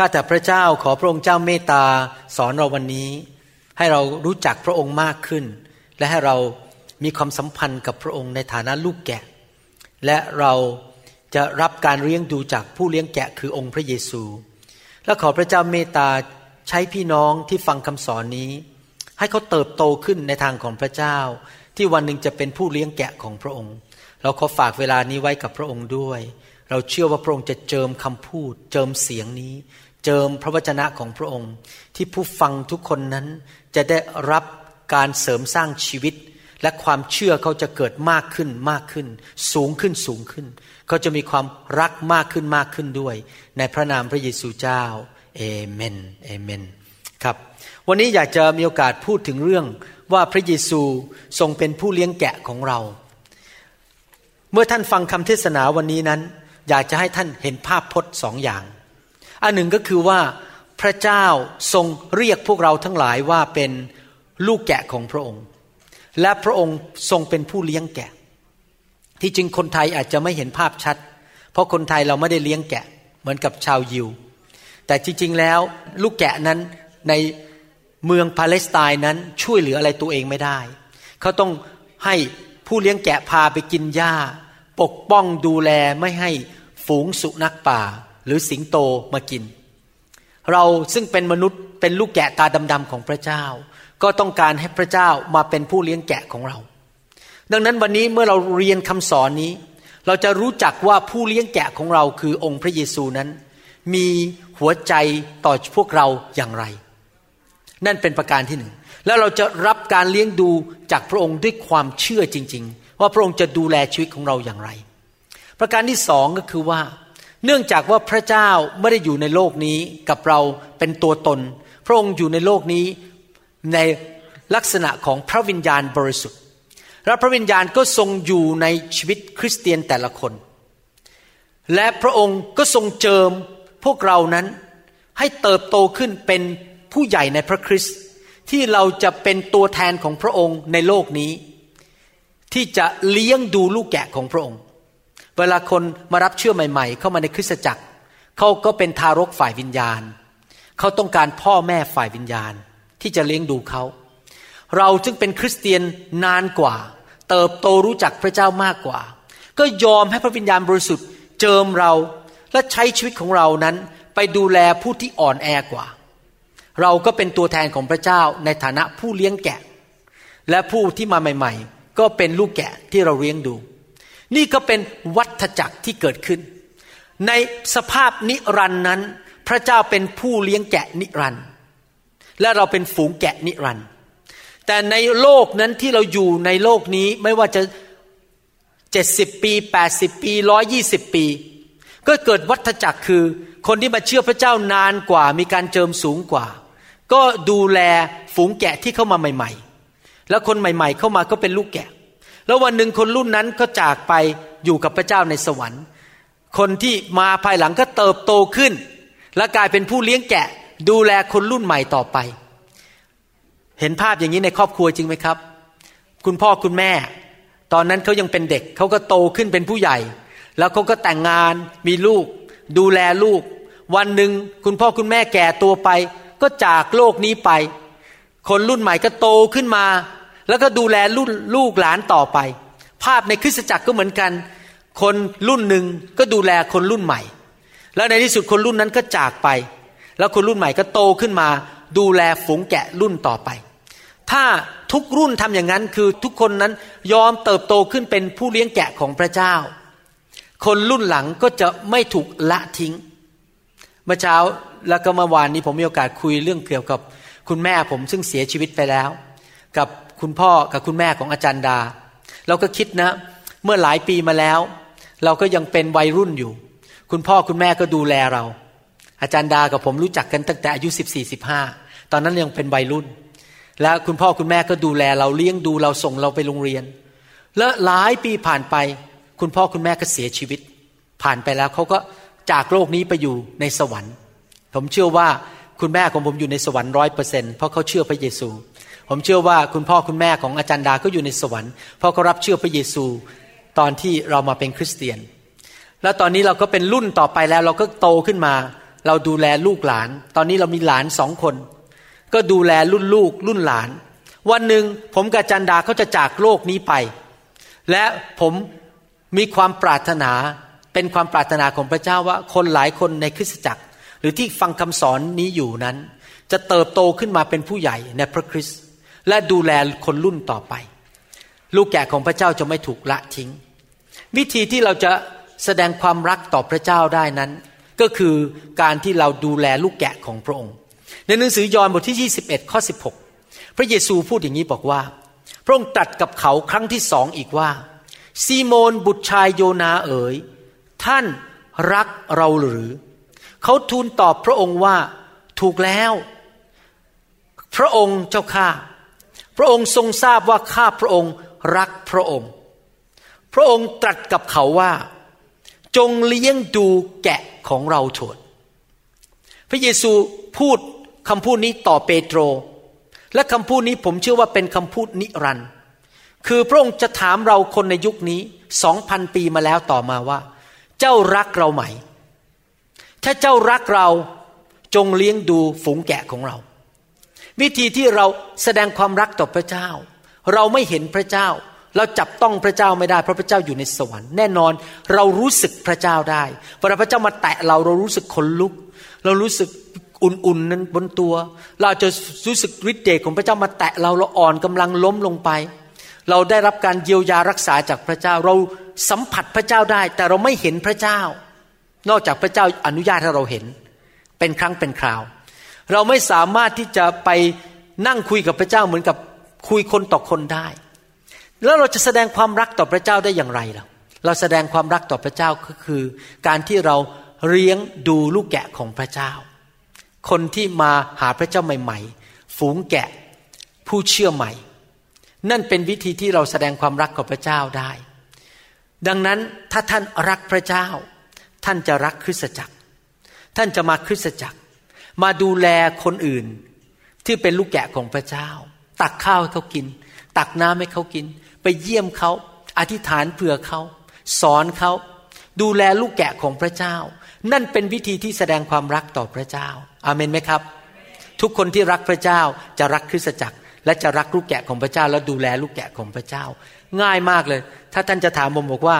ข้าแต่พระเจ้าขอพระองค์เจ้าเมตตาสอนเราวันนี้ ให้เรารู้จักพระองค์มากขึ้น และให้เรามีความสัมพันธ์กับพระองค์ในฐานะลูกแกะ และเราจะรับการเลี้ยงดูจากผู้เลี้ยงแกะคือองค์พระเยซู และขอพระเจ้าเมตตาใช้พี่น้องที่ฟังคำสอนนี้ ให้เขาเติบโตขึ้นในทางของพระเจ้า ที่วันหนึ่งจะเป็นผู้เลี้ยงแกะของพระองค์ เราขอฝากเวลานี้ไว้กับพระองค์ด้วย เราเชื่อว่าพระองค์จะเจิมคำพูด เจิมเสียงนี้ เจิมพระวจนะของพระองค์ ที่ผู้ฟังทุกคนนั้นจะได้รับการเสริมสร้างชีวิต และความเชื่อเขาจะเกิดมากขึ้นมากขึ้น สูงขึ้นสูงขึ้น เขาจะมีความรักมากขึ้นมากขึ้นด้วย ในพระนามพระเยซูเจ้าเอเมนเอเมนครับ วันนี้อยากจะมีโอกาสพูดถึงเรื่องว่าพระเยซูทรงเป็นผู้เลี้ยงแกะของเรา เมื่อท่านฟังคำเทศนาวันนี้นั้น อยากจะให้ท่านเห็นภาพพจน์สองอย่าง อันหนึ่งก็คือว่าพระเจ้าทรงเรียกพวกเราทั้งหลายว่าเป็นลูกแกะของพระองค์ และพระองค์ทรงเป็นผู้เลี้ยงแกะ ที่จริงคนไทยอาจจะไม่เห็นภาพชัด เพราะคนไทยเราไม่ได้เลี้ยงแกะ เหมือนกับชาวยิว แต่จริงๆแล้วลูกแกะนั้นในเมืองปาเลสไตน์นั้นช่วยเหลืออะไรตัวเองไม่ได้ เขาต้องให้ผู้เลี้ยงแกะพาไปกินหญ้า ปกป้องดูแลไม่ให้ฝูงสุนัขป่า หรือสิงโตมากิน เราซึ่งเป็นมนุษย์เป็นลูกแกะตาดำๆของพระเจ้า ก็ต้องการให้พระเจ้ามาเป็นผู้เลี้ยงแกะของเรา ดังนั้นวันนี้เมื่อเราเรียนคำสอนนี้ เราจะรู้จักว่าผู้เลี้ยงแกะของเราคือองค์พระเยซูนั้น มีหัวใจต่อพวกเราอย่างไร นั่นเป็นประการที่หนึ่งแล้วเราจะรับการเลี้ยงดูจากพระองค์ด้วยความเชื่อจริง ๆ ว่าพระองค์จะดูแลชีวิตของเราอย่างไร ประการที่สองก็คือว่า เนื่องจากว่าพระเจ้าไม่ได้อยู่ในโลกนี้กับเราเป็นตัวตน พระองค์อยู่ในโลกนี้ในลักษณะของพระวิญญาณบริสุทธิ์ และพระวิญญาณก็ทรงอยู่ในชีวิตคริสเตียนแต่ละคน และพระองค์ก็ทรงเจิมพวกเรานั้นให้เติบโตขึ้นเป็นผู้ใหญ่ในพระคริสต์ที่เราจะเป็นตัวแทนของพระองค์ในโลกนี้ ที่จะเลี้ยงดูลูกแกะของพระองค์ เวลาคนมารับเชื่อใหม่ ๆ เข้ามาในคริสตจักรเขาก็เป็นทารกฝ่ายวิญญาณ เขาต้องการพ่อแม่ฝ่ายวิญญาณที่จะเลี้ยงดูเขา เราจึงเป็นคริสเตียนนานกว่า เติบโตรู้จักพระเจ้ามากกว่า ก็ยอมให้พระวิญญาณบริสุทธิ์เจิมเราและใช้ชีวิตของเรานั้นไปดูแลผู้ที่อ่อนแอกว่า เราก็เป็นตัวแทนของพระเจ้าในฐานะผู้เลี้ยงแกะ และผู้ที่มาใหม่ ๆ ก็เป็นลูกแกะที่เราเลี้ยงดู นี่ก็เป็นวัฏจักรที่เกิดขึ้น ในสภาพนิรันดร์นั้น พระเจ้าเป็นผู้เลี้ยงแกะนิรันดร์และเราเป็นฝูงแกะนิรันดร์แต่ในโลกนั้นที่เราอยู่ในโลกนี้ไม่ว่าจะเจ็ดสิบปีแปดสิบปีร้อยี่สิบปี ก็เกิดวัฏจักรคือ คนที่มาเชื่อพระเจ้านานกว่า มีการเจิมสูงกว่า ก็ดูแลฝูงแกะที่เข้ามาใหม่ ๆ แล้วคนใหม่ ๆ เข้ามาก็เป็นลูกแกะ แล้ววันหนึ่งคนรุ่นนั้นก็จากไปอยู่กับพระเจ้าในสวรรค์ คนที่มาภายหลังก็เติบโตขึ้น และกลายเป็นผู้เลี้ยงแกะดูแลคนรุ่นใหม่ต่อไป เห็นภาพอย่างนี้ในครอบครัวจริงไหมครับ คุณพ่อคุณแม่ ตอนนั้นเขายังเป็นเด็กเขาก็โตขึ้นเป็นผู้ใหญ่ แล้วเขาก็แต่งงานมีลูก ดูแลลูก วันหนึ่งคุณพ่อคุณแม่แก่ตัวไป ก็จากโลกนี้ไป คนรุ่นใหม่ก็โตขึ้นมา แล้วก็ดูแลลูกหลานต่อไป ภาพในคริสตจักรก็เหมือนกัน คนรุ่นหนึ่งก็ดูแลคนรุ่นใหม่ แล้วในที่สุดคนรุ่นนั้นก็จากไป แล้วคนรุ่นใหม่ก็โตขึ้นมา ดูแลฝูงแกะรุ่นต่อไป ถ้าทุกรุ่นทำอย่างนั้นคือทุกคนนั้นยอมเติบโตขึ้นเป็นผู้เลี้ยงแกะของพระเจ้า คนรุ่นหลังก็จะไม่ถูกละทิ้ง เมื่อเช้าแล้วก็เมื่อวานนี้ผมมีโอกาสคุยเรื่องเกี่ยวกับคุณแม่ผมซึ่งเสียชีวิตไปแล้ว กับ คุณพ่อกับคุณแม่ของอาจารย์ดา เราก็คิดนะ เมื่อหลายปีมาแล้ว เราก็ยังเป็นวัยรุ่นอยู่ คุณพ่อคุณแม่ก็ดูแลเรา อาจารย์ดากับผมรู้จักกันตั้งแต่อายุสิบสี่สิบห้าตอนนั้นยังเป็นวัยรุ่น แล้วคุณพ่อคุณแม่ก็ดูแลเราเลี้ยงดูเราส่งเราไปโรงเรียน แล้วหลายปีผ่านไป คุณพ่อคุณแม่ก็เสียชีวิต ผ่านไปแล้วเขาก็จากโลกนี้ไปอยู่ในสวรรค์ ผมเชื่อว่าคุณแม่ของผมอยู่ในสวรรค์ร้อยเปอร์เซ็นเพราะเขาเชื่อพระเยซู ผมเชื่อว่าคุณพ่อคุณแม่ของอาจารย์ดาก็อยู่ในสวรรค์เพราะเขารับเชื่อพระเยซูตอนที่เรามาเป็นคริสเตียน แล้วตอนนี้เราก็เป็นรุ่นต่อไปแล้วเราก็โตขึ้นมา เราดูแลลูกหลาน ตอนนี้เรามีหลานสองคน ก็ดูแลรุ่นลูกรุ่นหลาน วันหนึ่งผมกับจันดาเขาจะจากโลกนี้ไป และผมมีความปรารถนาเป็นความปรารถนาของพระเจ้าว่าคนหลายคนในคริสตจักร หรือที่ฟังคำสอนนี้อยู่นั้น จะเติบโตขึ้นมาเป็นผู้ใหญ่ในพระคริสต์ และดูแลคนรุ่นต่อไป ลูกแกะของพระเจ้าจะไม่ถูกละทิ้ง วิธีที่เราจะแสดงความรักต่อพระเจ้าได้นั้น ก็คือการที่เราดูแลลูกแกะของพระองค์ ในหนังสือยอห์นบทที่ 21 ข้อ 16 พระเยซูพูดอย่างนี้บอกว่า พระองค์ตรัสกับเขาครั้งที่สองอีกว่า ซีโมนบุตรชายโยนาเอ๋ยท่านรักเราหรือ เขาทูลตอบพระองค์ว่าถูกแล้ว พระองค์เจ้าข้า พระองค์ทรงทราบว่าข้าพระองค์รักพระองค์ พระองค์ตรัสกับเขาว่า จงเลี้ยงดูแกะของเราเถิดพระเยซูพูดคำพูดนี้ต่อเปโตร และคำพูดนี้ผมเชื่อว่าเป็นคำพูดนิรันดร์คือพระองค์จะถามเราคนในยุคนี้สองพันปีมาแล้วต่อมาว่า เจ้ารักเราไหม ถ้าเจ้ารักเราจงเลี้ยงดูฝูงแกะของเรา วิธีที่เราแสดงความรักต่อพระเจ้า เราไม่เห็นพระเจ้า เราจับต้องพระเจ้าไม่ได้เพราะพระเจ้าอยู่ในสวรรค์แน่นอนเรารู้สึกพระเจ้าได้เวลาพระเจ้ามาแตะเราเรารู้สึกขนลุก เรารู้สึกอุ่นๆนั้นบนตัว เราจะรู้สึกฤทธิ์เดชของพระเจ้ามาแตะเราเราอ่อนกำลังล้มลงไป เราได้รับการเยียวยารักษาจากพระเจ้า เราสัมผัสพระเจ้าได้ แต่เราไม่เห็นพระเจ้า นอกจากพระเจ้าอนุญาตให้เราเห็น เป็นครั้งเป็นคราว เราไม่สามารถที่จะไปนั่งคุยกับพระเจ้าเหมือนกับคุยคนต่อคนได้ แล้วเราจะแสดงความรักต่อพระเจ้าได้อย่างไรล่ะเราแสดงความรักต่อพระเจ้าก็คือ การที่เราเลี้ยงดูลูกแกะของพระเจ้า คนที่มาหาพระเจ้าใหม่ ๆ ฝูงแกะผู้เชื่อใหม่ นั่นเป็นวิธีที่เราแสดงความรักกับพระเจ้าได้ ดังนั้นถ้าท่านรักพระเจ้า ท่านจะรักคริสตจักร ท่านจะมาคริสตจักร มาดูแลคนอื่น ที่เป็นลูกแกะของพระเจ้า ตักข้าวให้เขากิน ตักน้ำให้เขากิน ไปเยี่ยมเขาอธิษฐานเผื่อเขา สอนเขาดูแลลูกแกะของพระเจ้า นั่นเป็นวิธีที่แสดงความรักต่อพระเจ้า อาเมนไหมครับ ทุกคนที่รักพระเจ้าจะรักคริสตจักร และจะรักลูกแกะของพระเจ้า และดูแลลูกแกะของพระเจ้า ง่ายมากเลย ถ้าท่านจะถามผมบอกว่า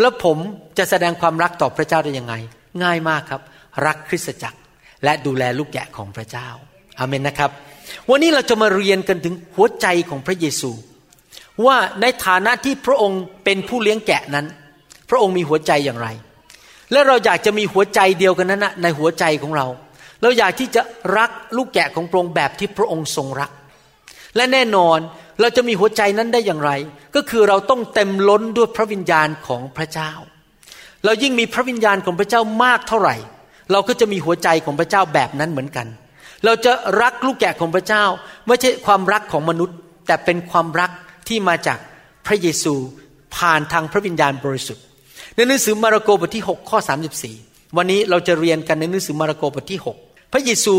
แล้วผมจะแสดงความรักต่อพระเจ้าได้ยังไง ง่ายมากครับ รักคริสตจักร และดูแลลูกแกะของพระเจ้าอาเมนนะครับ วันนี้เราจะมาเรียนกันถึงหัวใจของพระเยซู ว่าในฐานะที่พระองค์เป็นผู้เลี้ยงแกะนั้น พระองค์มีหัวใจอย่างไร และเราอยากจะมีหัวใจเดียวกันนั้นนะในหัวใจของเรา เราอยากที่จะรักลูกแกะของพระองค์แบบที่พระองค์ทรงรัก และแน่นอนเราจะมีหัวใจนั้นได้อย่างไร ก็คือเราต้องเต็มล้นด้วยพระวิญญาณของพระเจ้า เรายิ่งมีพระวิญญาณของพระเจ้ามากเท่าไหร่ เราก็จะมีหัวใจของพระเจ้าแบบนั้นเหมือนกัน เราจะรักลูกแกะของพระเจ้า ไม่ใช่ความรักของมนุษย์ แต่เป็นความรักที่มาจากพระเยซูผ่านทางพระวิญญาณบริสุทธิ์ ในหนังสือมาระโกบทที่ 6 ข้อ 34 วันนี้เราจะเรียนกันในหนังสือมาระโกบทที่ 6 พระเยซู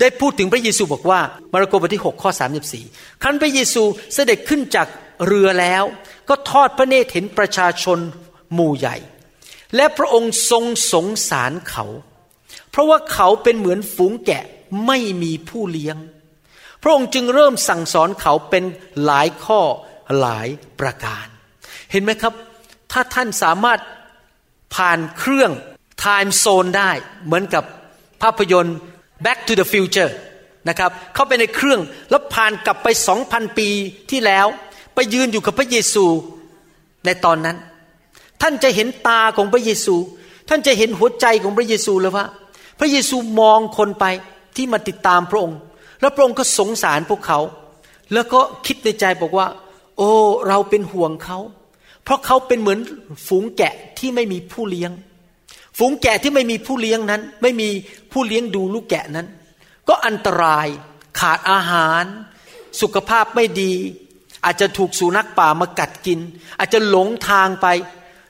ได้พูดถึงพระเยซูบอกว่ามาระโกบทที่ 6 ข้อ 34 ครั้นพระเยซูเสด็จขึ้นจากเรือแล้ว ก็ทอดพระเนตรเห็นประชาชนหมู่ใหญ่ และพระองค์ทรงสงสารเขา เพราะว่าเขาเป็นเหมือนฝูงแกะไม่มีผู้เลี้ยง พระองค์จึงเริ่มสั่งสอนเขาเป็นหลายข้อหลายประการ เห็นไหมครับ ถ้าท่านสามารถผ่านเครื่องไทม์โซนได้เหมือนกับภาพยนตร์ Back to the Future นะครับเข้าไปในเครื่องแล้วผ่านกลับไปสองพันปีที่แล้ว ไปยืนอยู่กับพระเยซูในตอนนั้น ท่านจะเห็นตาของพระเยซู ท่านจะเห็นหัวใจของพระเยซูเลยว่า พระเยซูมองคนไปที่มาติดตามพระองค์ แล้วพระองค์ก็สงสารพวกเขา แล้วก็คิดในใจบอกว่า โอ้เราเป็นห่วงเขา เพราะเขาเป็นเหมือนฝูงแกะที่ไม่มีผู้เลี้ยง ฝูงแกะที่ไม่มีผู้เลี้ยงนั้น ไม่มีผู้เลี้ยงดูลูกแกะนั้น ก็อันตรายขาดอาหาร สุขภาพไม่ดี อาจจะถูกสุนัขป่ามากัดกิน อาจจะหลงทางไป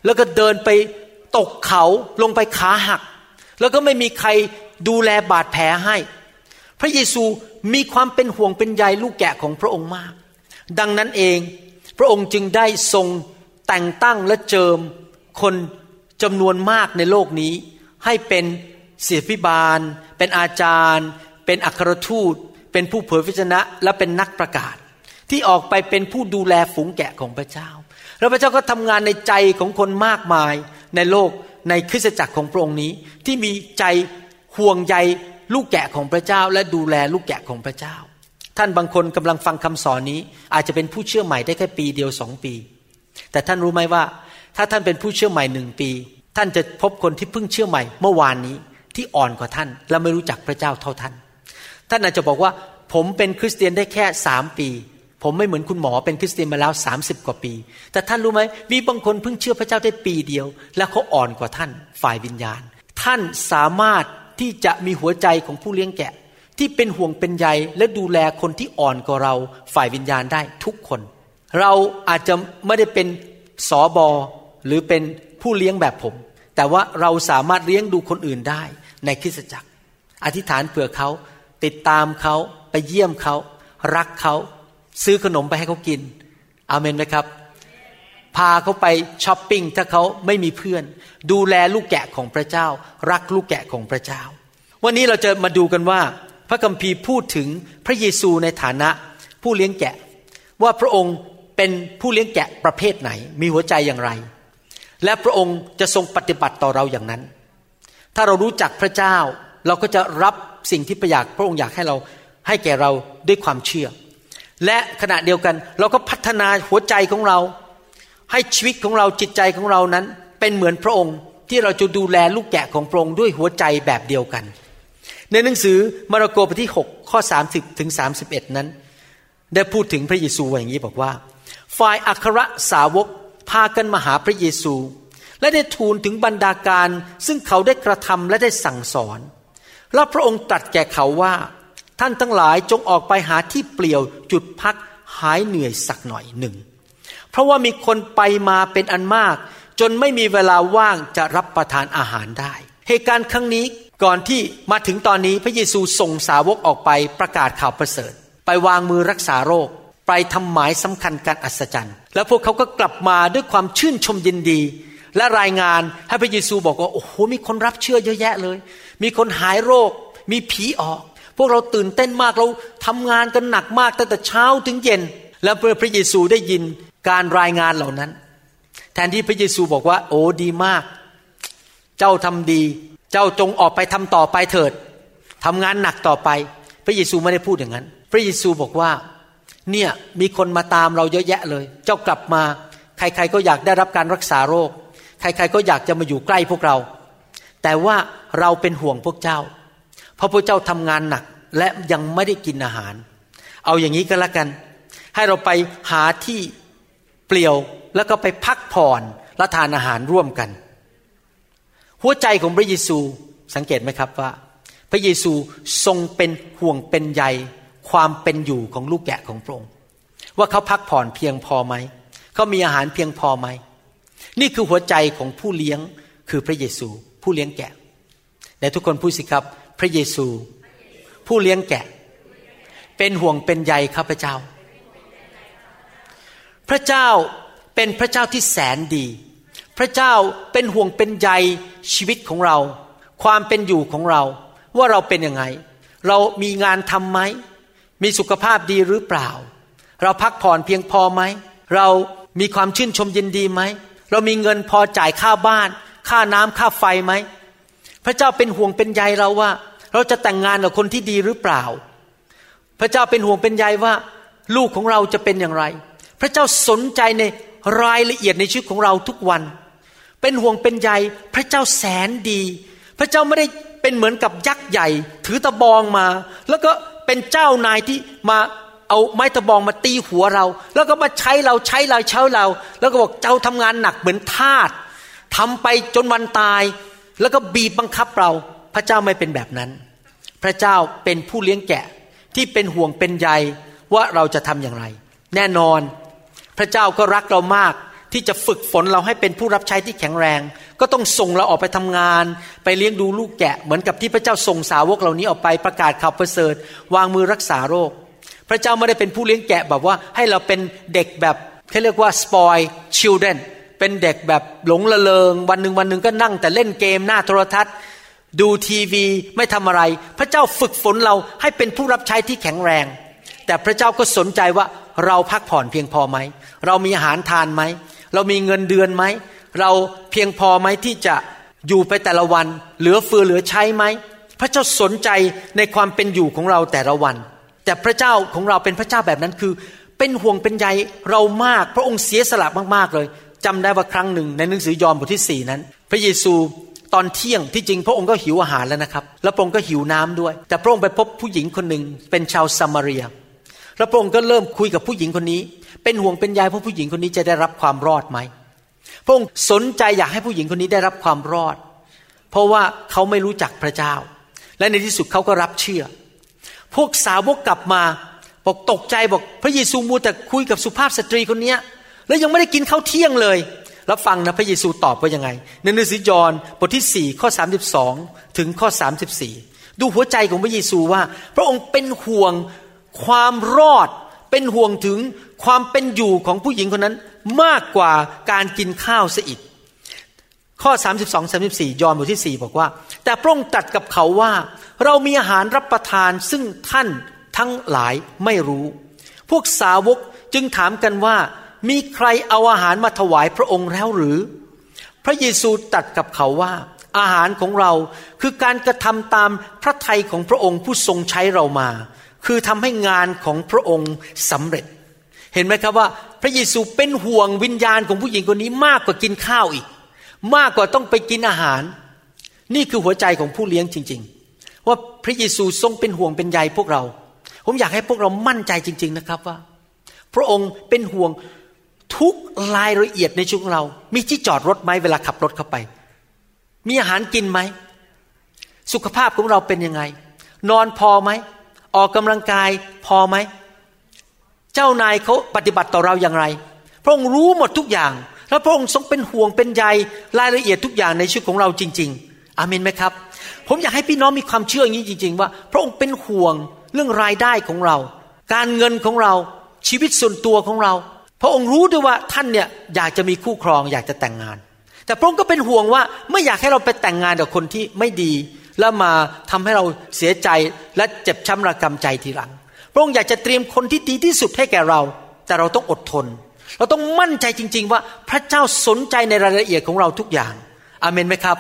แล้วก็เดินไปตกเขาลงไปขาหัก แล้วก็ไม่มีใครดูแลบาดแผลให้ พระเยซูมีความเป็นห่วงเป็นใยลูกแกะของพระองค์มาก ดังนั้นเองพระองค์จึงได้ทรงแต่งตั้งและเจิมคนจำนวนมากในโลกนี้ ให้เป็นเสียพิบาล เป็นอาจารย์ เป็นอัครทูต เป็นผู้เผยพระชนะและเป็นนักประกาศ ที่ออกไปเป็นผู้ดูแลฝูงแกะของพระเจ้า แล้วพระเจ้าก็ทำงานในใจของคนมากมายในโลก ในคริสตจักรของพระองค์นี้ ที่มีใจห่วงใยลูกแกะของพระเจ้า และดูแลลูกแกะของพระเจ้า ท่านบางคนกำลังฟังคำสอนนี้ อาจจะเป็นผู้เชื่อใหม่ได้แค่ปีเดียวสองปี แต่ท่านรู้ไหมว่า ถ้าท่านเป็นผู้เชื่อใหม่หนึ่งปี ท่านจะพบคนที่เพิ่งเชื่อใหม่เมื่อวานนี้ที่อ่อนกว่าท่าน และไม่รู้จักพระเจ้าเท่าท่าน ท่านอาจจะบอกว่าผมเป็นคริสเตียนได้แค่สามปี ผมไม่เหมือนคุณหมอเป็นคริสเตียนมาแล้วสามสิบกว่าปี แต่ท่านรู้ไหมมีบางคนเพิ่งเชื่อพระเจ้าได้ปีเดียว แล้วเขาอ่อนกว่าท่านฝ่ายวิญญาณ ท่านสามารถที่จะมีหัวใจของผู้เลี้ยงแกะ ที่เป็นห่วงเป็นใยและดูแลคนที่อ่อนกว่าเราฝ่ายวิญญาณได้ทุกคน เราอาจจะไม่ได้เป็นสอบอหรือเป็นผู้เลี้ยงแบบผม แต่ว่าเราสามารถเลี้ยงดูคนอื่นได้ในคริสตจักร อธิษฐานเผื่อเขาติดตามเขาไปเยี่ยมเขารักเขา ซื้อขนมไปให้เขากินอาเมนไหมครับ พาเขาไปช้อปปิ้งถ้าเขาไม่มีเพื่อน ดูแลลูกแกะของพระเจ้า รักลูกแกะของพระเจ้า วันนี้เราจะมาดูกันว่า พระคัมภีร์พูดถึงพระเยซูในฐานะผู้เลี้ยงแกะ ว่าพระองค์เป็นผู้เลี้ยงแกะประเภทไหน มีหัวใจอย่างไร และพระองค์จะทรงปฏิบัติต่อเราอย่างนั้น ถ้าเรารู้จักพระเจ้าเราก็จะรับสิ่งที่พระอยากพระองค์อยากให้เราให้แก่เราด้วยความเชื่อ และขณะเดียวกัน เราก็พัฒนาหัวใจของเรา ให้ชีวิตของเราจิตใจของเรานั้น เป็นเหมือนพระองค์ที่เราจะดูแลลูกแกะของพระองค์ด้วยหัวใจแบบเดียวกัน ในหนังสือมาระโกบทที่ 6 ข้อ 30ถึง31 นั้น ได้พูดถึงพระเยซูอย่างนี้บอกว่า ฝ่ายอัครสาวกพากันมาหาพระเยซู และได้ทูลถึงบรรดาการ ซึ่งเขาได้กระทำและได้สั่งสอน แล้วพระองค์ตรัสแก่เขาว่า ท่านทั้งหลายจงออกไปหาที่เปลี่ยวจุดพักหายเหนื่อยสักหน่อยหนึ่ง เพราะว่ามีคนไปมาเป็นอันมาก จนไม่มีเวลาว่างจะรับประทานอาหารได้ เหตุการณ์ครั้งนี้ก่อนที่มาถึงตอนนี้พระเยซูส่งสาวกออกไปประกาศข่าวประเสริฐ ไปวางมือรักษาโรค ไปทำหมายสำคัญการอัศจรรย์ แล้วพวกเขาก็กลับมาด้วยความชื่นชมยินดี และรายงานให้พระเยซูบอกว่าโอ้โหมีคนรับเชื่อเยอะแยะเลย มีคนหายโรค มีผีออก พวกเราตื่นเต้นมากเราทำงานกันหนักมากตั้งแต่เช้าถึงเย็น แล้วเมื่อพระเยซูได้ยินการรายงานเหล่านั้น แทนที่พระเยซูบอกว่า โอ้ดีมาก เจ้าทำดี เจ้าจงออกไปทำต่อไปเถิดทำงานหนักต่อไป พระเยซูไม่ได้พูดอย่างนั้น พระเยซูบอกว่า เนี่ยมีคนมาตามเราเยอะแยะเลย เจ้ากลับมา ใครๆก็อยากได้รับการรักษาโรค ใครๆก็อยากจะมาอยู่ใกล้พวกเรา แต่ว่าเราเป็นห่วงพวกเจ้า พราะพวกเจ้าทำงานหนักและยังไม่ได้กินอาหาร เอาอย่างนี้ก็แล้วกัน ให้เราไปหาที่เปลี่ยวแล้วก็ไปพักผ่อนและทานอาหารร่วมกัน หัวใจของพระเยซูสังเกตไหมครับว่า พระเยซูทรงเป็นห่วงเป็นใยความเป็นอยู่ของลูกแกะของพระองค์ว่าเขาพักผ่อนเพียงพอไหมเขามีอาหารเพียงพอไหมนี่คือหัวใจของผู้เลี้ยงคือพระเยซู ผู้เลี้ยงแกะแต่ทุกคนพูดสิครับ พระเยซู ผู้เลี้ยงแกะ เป็นห่วงเป็นใยข้าพเจ้า พระเจ้าเป็นพระเจ้าที่แสนดี พระเจ้าเป็นห่วงเป็นใยชีวิตของเรา ความเป็นอยู่ของเราว่าเราเป็นยังไง เรามีงานทำไหม มีสุขภาพดีหรือเปล่า เราพักผ่อนเพียงพอไหม เรามีความชื่นชมยินดีไหม เรามีเงินพอจ่ายค่าบ้าน ค่าน้ำค่าไฟไหม พระเจ้าเป็นห่วงเป็นใยเราว่า เราจะแต่งงานกับคนที่ดีหรือเปล่า พระเจ้าเป็นห่วงเป็นใยว่า ลูกของเราจะเป็นอย่างไร พระเจ้าสนใจในรายละเอียดในชีวิตของเราทุกวัน เป็นห่วงเป็นใยพระเจ้าแสนดี พระเจ้าไม่ได้เป็นเหมือนกับยักษ์ใหญ่ ถือตะบองมา แล้วก็เป็นเจ้านายที่มาเอาไม้ตะบองมาตีหัวเรา แล้วก็มาใช้เราใช้เราใช้เรา แล้วก็บอกเจ้าทำงานหนักเหมือนทาสทำไปจนวันตาย แล้วก็บีบบังคับเรา พระเจ้าไม่เป็นแบบนั้น พระเจ้าเป็นผู้เลี้ยงแกะที่เป็นห่วงเป็นใยว่าเราจะทำอย่างไร แน่นอน พระเจ้าก็รักเรามากที่จะฝึกฝนเราให้เป็นผู้รับใช้ที่แข็งแรง ก็ต้องส่งเราออกไปทำงาน ไปเลี้ยงดูลูกแกะ เหมือนกับที่พระเจ้าส่งสาวกเหล่านี้ออกไปประกาศข่าวประเสริฐ วางมือรักษาโรค พระเจ้าไม่ได้เป็นผู้เลี้ยงแกะแบบว่าให้เราเป็นเด็กแบบเขาเรียกว่า spoil children เป็นเด็กแบบหลงละเลงวันหนึ่งวันหนึ่งก็นั่งแต่เล่นเกมหน้าโทรทัศน์ ดูทีวีไม่ทำอะไร พระเจ้าฝึกฝนเราให้เป็นผู้รับใช้ที่แข็งแรง แต่พระเจ้าก็สนใจว่าเราพักผ่อนเพียงพอไหม เรามีอาหารทานไหม เรามีเงินเดือนไหม เราเพียงพอไหมที่จะอยู่ไปแต่ละวัน เหลือเฟือเหลือใช้ไหม พระเจ้าสนใจในความเป็นอยู่ของเราแต่ละวัน แต่พระเจ้าของเราเป็นพระเจ้าแบบนั้นคือ เป็นห่วงเป็นใยเรามาก พระองค์เสียสละมากๆเลยจำได้ว่าครั้งหนึ่งในหนังสือยอห์นบทที่สี่นั้น พระเยซู ตอนเที่ยงที่จริงพระองค์ก็หิวอาหารแล้วนะครับ แล้วพระองค์ก็หิวน้ำด้วย แต่พระองค์ไปพบผู้หญิงคนหนึ่งเป็นชาวซามารียแล้วพระองค์ก็เริ่มคุยกับผู้หญิงคนนี้ เป็นห่วงเป็นใยเพราะผู้หญิงคนนี้จะได้รับความรอดไหมพระองค์สนใจอยากให้ผู้หญิงคนนี้ได้รับความรอด เพราะว่าเขาไม่รู้จักพระเจ้า และในที่สุดเขาก็รับเชื่อ พวกสาวกกลับมาบอกตกใจบอกพระเยซูมูแต่คุยกับสุภาพสตรีคนนี้แล้วยังไม่ได้กินข้าวเที่ยงเลย แล้วฟังนะพระเยซูตอบว่ายังไง ในหนังสือยอห์นบทที่ 4 ข้อ 32 ถึงข้อ 34 ดูหัวใจของพระเยซูว่า พระองค์เป็นห่วงความรอด เป็นห่วงถึงความเป็นอยู่ของผู้หญิงคนนั้นมากกว่าการกินข้าวซะอีก ข้อ 32 34 ยอห์นบทที่ 4 บอกว่า แต่พระองค์ตรัสกับเขาว่า เรามีอาหารรับประทานซึ่งท่านทั้งหลายไม่รู้ พวกสาวกจึงถามกันว่า มีใครเอาอาหารมาถวายพระองค์แล้วหรือ พระเยซูตรัสกับเขาว่า อาหารของเราคือการกระทำตามพระทัยของพระองค์ผู้ทรงใช้เรามา คือทำให้งานของพระองค์สำเร็จ เห็นไหมครับว่า พระเยซูเป็นห่วงวิญญาณของผู้หญิงคนนี้มากกว่ากินข้าวอีก มากกว่าต้องไปกินอาหาร นี่คือหัวใจของผู้เลี้ยงจริง ๆ ว่าพระเยซูทรงเป็นห่วงเป็นใยพวกเรา ผมอยากให้พวกเรามั่นใจจริง ๆนะครับว่า พระองค์เป็นห่วง ทุกรายละเอียดในชีวิตของเรา มีที่จอดรถไหมเวลาขับรถเข้าไป มีอาหารกินไหม สุขภาพของเราเป็นยังไง นอนพอไหม ออกกำลังกายพอไหม เจ้านายเขาปฏิบัติต่อเราอย่างไร พระองค์รู้หมดทุกอย่าง แล้วพระองค์ทรงเป็นห่วงเป็นใยรายละเอียดทุกอย่างในชีวิตของเราจริง ๆ อาเมนไหมครับ ผมอยากให้พี่น้องมีความเชื่ออย่างนี้จริง ๆ ว่า พระองค์เป็นห่วงเรื่องรายได้ของเรา การเงินของเราชีวิตส่วนตัวของเรา พระองค์รู้ด้วยว่าท่านเนี่ยอยากจะมีคู่ครองอยากจะแต่งงาน แต่พระองค์ก็เป็นห่วงว่าไม่อยากให้เราไปแต่งงานกับคนที่ไม่ดี แล้วมาทำให้เราเสียใจและเจ็บช้ำระกำใจทีหลัง พระองค์อยากจะเตรียมคนที่ดีที่สุดให้แก่เรา แต่เราต้องอดทน เราต้องมั่นใจจริง ๆ ว่าพระเจ้าสนใจในรายละเอียดของเราทุกอย่างอเมนไหมครับ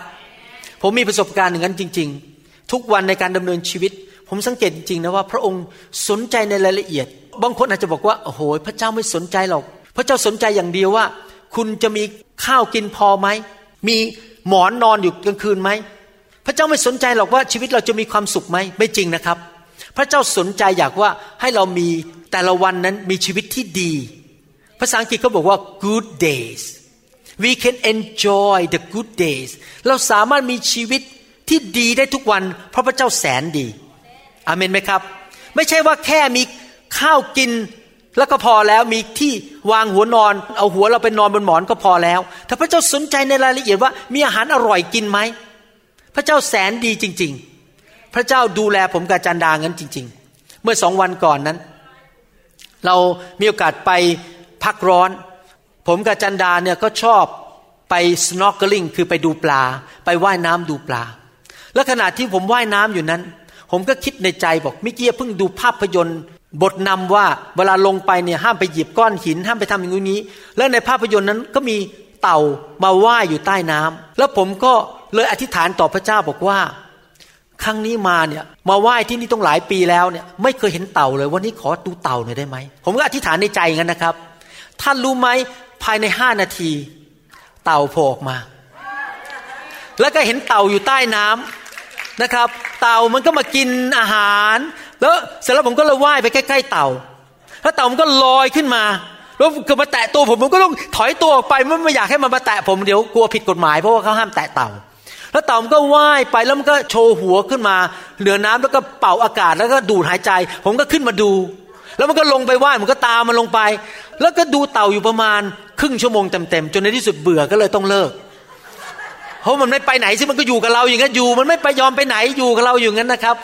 ผมมีประสบการณ์อย่างนั้นจริง ๆ ทุกวันในการดำเนินชีวิต ผมสังเกตจริงๆนะว่า พระองค์สนใจในรายละเอียด บางคนอาจจะบอกว่าโอ้โหพระเจ้าไม่สนใจหรอก พระเจ้าสนใจอย่างเดียวว่า คุณจะมีข้าวกินพอไหม มีหมอนนอนอยู่กลางคืนไหม พระเจ้าไม่สนใจหรอกว่าชีวิตเราจะมีความสุขไหมไม่จริงนะครับ พระเจ้าสนใจอยากว่าให้เรามีแต่ละวันนั้นมีชีวิตที่ดี ภาษาอังกฤษเขาบอกว่า good days we can enjoy the good days เราสามารถมีชีวิตที่ดีได้ทุกวัน เพราะพระเจ้าแสนดีอเมนไหมครับ ไม่ใช่ว่าแค่มี ข้าวกินแล้วก็พอแล้วมีที่วางหัวนอน เอาหัวเราไปนอนบนหมอนก็พอแล้วถ้าพระเจ้าสนใจในรายละเอียดว่ามีอาหารอร่อยกินไหมพระเจ้าแสนดีจริง ๆ พระเจ้าดูแลผมกับจันดางั้นจริง ๆ เมื่อสองวันก่อนนั้น เรามีโอกาสไปพักร้อน ผมกับจันดาเนี่ยก็ชอบไป snorkeling คือไปดูปลา ไปว่ายน้ำดูปลา แล้วขณะที่ผมว่ายน้ำอยู่นั้น ผมก็คิดในใจบอกเมื่อกี้เพิ่งดูภาพยนตร์ บทนำว่าเวลาลงไปเนี่ยห้ามไปหยิบก้อนหิน ห้ามไปทำอย่างนี้ แล้วในภาพยนตร์นั้นก็มีเต่ามาว่ายอยู่ใต้น้ำแล้วผมก็เลยอธิษฐานต่อพระเจ้าบอกว่า ครั้งนี้มาเนี่ยมาไหว้ที่นี่ต้องหลายปีแล้วเนี่ยไม่เคยเห็นเต่าเลยวันนี้ขอดูเต่าหน่อยได้ไหมผมก็อธิษฐานในใจงั้นนะครับ ท่านรู้ไหมภายในห้านาที เต่าโผล่ออกมา แล้วก็เห็นเต่าอยู่ใต้น้ำนะครับ เต่ามันก็มากินอาหาร แล้วเสร็จแล้วผมก็เลยว่ายไปใกล้ๆเต่าแล้วเต่ามันก็ลอยขึ้นมาแล้วเกิดมาแตะตัวผมผมก็ต้องถอยตัวออกไปไม่อยากให้มันมาแตะผมเดี๋ยวกลัวผิดกฎหมายเพราะว่าเขาห้ามแตะเต่า แล้วเต่ามันก็ว่ายไปแล้วมันก็โชว์หัวขึ้นมา เหนือน้ำแล้วก็เป่าอากาศแล้วก็ดูดหายใจ ผมก็ขึ้นมาดู แล้วมันก็ลงไปว่ายมันก็ตามมันลงไป แล้วก็ดูเต่าอยู่ประมาณครึ่งชั่วโมงเต็มๆจนในที่สุดเบื่อก็เลยต้องเลิกเพราะมันไม่ไปไหนสิมันก็อยู่กับเราอย่างนั้นอยู่ มันไม่ไปยอมไปไหนอยู่กับเราอยู่งั้นนะครับ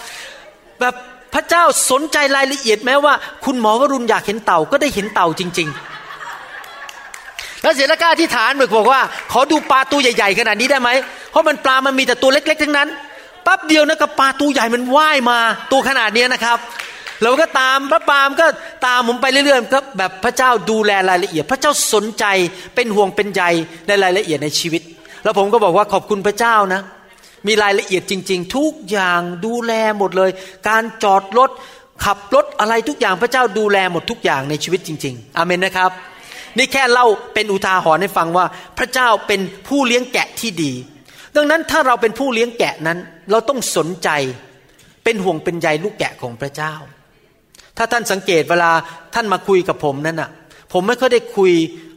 แบบ พระเจ้าสนใจรายละเอียดแม้ว่า คุณหมอวรุณอยากเห็นเต่าก็ได้เห็นเต่าจริง ๆ แล้วเสนาก้าที่ฐานบอกว่า ขอดูปลาตัวใหญ่ๆขนาดนี้ได้ไหมเพราะมันปลามันมีแต่ตัวเล็ก ๆ ทั้งนั้นปั๊บเดียวนะกับปลาตัวใหญ่มันว่ายมาตัวขนาดนี้นะครับเราก็ตามพระปามก็ตามผมไปเรื่อยๆก็แบบพระเจ้าดูแลรายละเอียด พระเจ้าสนใจเป็นห่วงเป็นใยในรายละเอียดในชีวิต แล้วผมก็บอกว่าขอบคุณพระเจ้านะ มีรายละเอียดจริง ๆ ทุกอย่างดูแลหมดเลย การจอดรถขับรถอะไรทุกอย่างพระเจ้าดูแลหมดทุกอย่างในชีวิตจริง ๆอเมนนะครับ นี่แค่เล่าเป็นอุทาหรณ์ให้ฟังว่า พระเจ้าเป็นผู้เลี้ยงแกะที่ดี ดังนั้นถ้าเราเป็นผู้เลี้ยงแกะนั้น เราต้องสนใจเป็นห่วงเป็นใยลูกแกะของพระเจ้า ถ้าท่านสังเกตเวลาท่านมาคุยกับผมนั่นน่ะ ผมไม่ค่อยได้คุย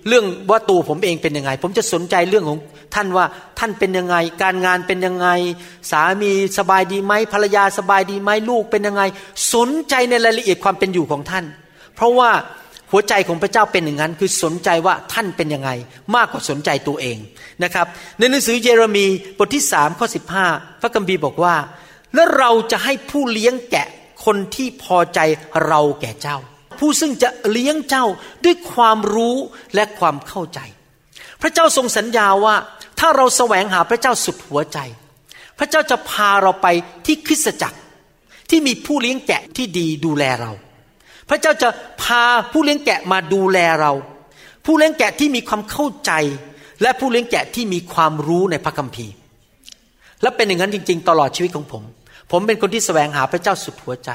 เรื่องว่าตัวผมเองเป็นยังไง ผมจะสนใจเรื่องของท่านว่าท่านเป็นยังไง การงานเป็นยังไง สามีสบายดีไหมภรรยาสบายดีไหมลูกเป็นยังไง สนใจในรายละเอียดความเป็นอยู่ของท่าน เพราะว่าหัวใจของพระเจ้าเป็นอย่างนั้น คือสนใจว่าท่านเป็นยังไง มากกว่าสนใจตัวเองนะครับ ในหนังสือเยเรมีบทที่สามข้อสิบห้าพระกัมภีบอกว่า แล้วเราจะให้ผู้เลี้ยงแกะคนที่พอใจเราแก่เจ้า ผู้ซึ่งจะเลี้ยงเจ้าด้วยความรู้และความเข้าใจ พระเจ้าทรงสัญญาว่าถ้าเราแสวงหาพระเจ้าสุดหัวใจ พระเจ้าจะพาเราไปที่คริสตจักรที่มีผู้เลี้ยงแกะที่ดีดูแลเรา พระเจ้าจะพาผู้เลี้ยงแกะมาดูแลเรา ผู้เลี้ยงแกะที่มีความเข้าใจ และผู้เลี้ยงแกะที่มีความรู้ในพระคัมภีร์ และเป็นอย่างนั้นจริง ๆ ตลอดชีวิตของผม ผมเป็นคนที่แสวงหาพระเจ้าสุดหัวใจ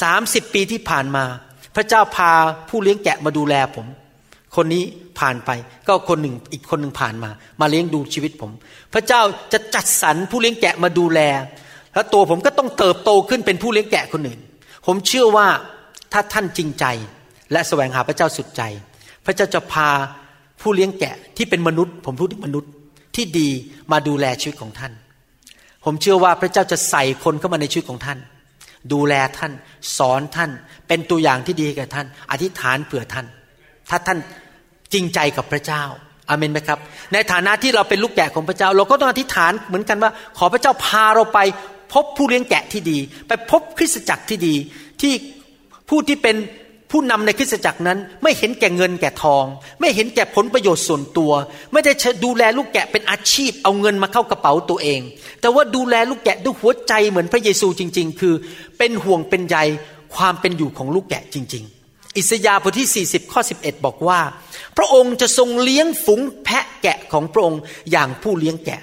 สามสิบปีที่ผ่านมา พระเจ้าพาผู้เลี้ยงแกะมาดูแลผม คนนี้ผ่านไป ก็คนหนึ่งอีกคนหนึ่งผ่านมา มาเลี้ยงดูชีวิตผม พระเจ้าจะจัดสรรผู้เลี้ยงแกะมาดูแล แล้วตัวผมก็ต้องเติบโตขึ้นเป็นผู้เลี้ยงแกะคนอื่นผมเชื่อว่าถ้าท่านจริงใจ และแสวงหาพระเจ้าสุดใจ พระเจ้าจะพาผู้เลี้ยงแกะที่เป็นมนุษย์ ผมพูดถึงมนุษย์ที่ดีมาดูแลชีวิตของท่าน ผมเชื่อว่าพระเจ้าจะใส่คนเข้ามาในชีวิตของท่าน ดูแลท่าน สอนท่าน เป็นตัวอย่างที่ดีแก่ท่าน อธิษฐานเผื่อท่าน ถ้าท่านจริงใจกับพระเจ้าอาเมนไหมครับ ในฐานะที่เราเป็นลูกแกะของพระเจ้า เราก็ต้องอธิษฐานเหมือนกันว่า ขอพระเจ้าพาเราไป พบผู้เลี้ยงแกะที่ดี ไปพบคริสตจักรที่ดีที่ผู้ที่เป็น ผู้นำในคริสตจักรนั้นไม่เห็นแก่เงินแก่ทอง ไม่เห็นแก่ผลประโยชน์ส่วนตัว ไม่ได้ดูแลลูกแกะเป็นอาชีพเอาเงินมาเข้ากระเป๋าตัวเอง แต่ว่าดูแลลูกแกะด้วยหัวใจเหมือนพระเยซูจริง ๆ คือ เป็นห่วงเป็นใยความเป็นอยู่ของลูกแกะจริง ๆ อิสยาห์บทที่ 40 ข้อ 11 บอกว่า พระองค์จะทรงเลี้ยงฝูงแพะแกะของพระองค์อย่างผู้เลี้ยงแกะ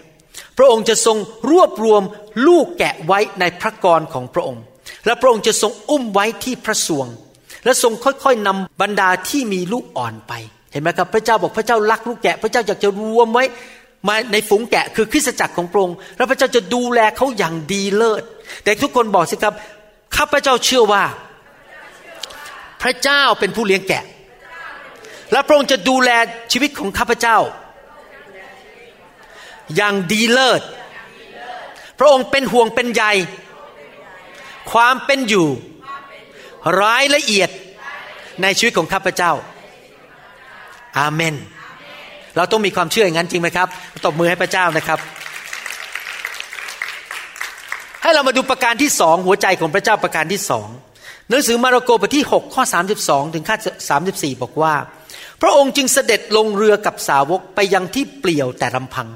พระองค์จะทรงรวบรวมลูกแกะไว้ในพระกรของพระองค์ และพระองค์จะทรงอุ้มไว้ที่พระสวง และทรงค่อยๆนำบรรดาที่มีลูกอ่อนไป เห็นไหมครับพระเจ้าบอกพระเจ้ารักลูกแกะ พระเจ้าอยากจะรวมไว้มาในฝูงแกะคือคริสตจักรของพระองค์แล้วพระเจ้าจะดูแลเขาอย่างดีเลิศ แต่ทุกคนบอกสิครับข้าพระเจ้าเชื่อว่า พระเจ้าเป็นผู้เลี้ยงแกะ และพระองค์จะดูแลชีวิตของข้าพเจ้า อย่างดีเลิศ พระองค์เป็นห่วงเป็นใยความเป็นอยู่ รายละเอียดในชีวิตของข้าพเจ้า อาเมน เราต้องมีความเชื่ออย่างนั้นจริงไหมครับ ตบมือให้พระเจ้านะครับ ให้เรามาดูประการที่สองหัวใจของพระเจ้าประการที่สองหนังสือมาระโกบทที่ 6 ข้อ 32 ถึงข้อ34 บอกว่า พระองค์จึงเสด็จลงเรือกับสาวกไปยังที่เปลี่ยวแต่ลำพัง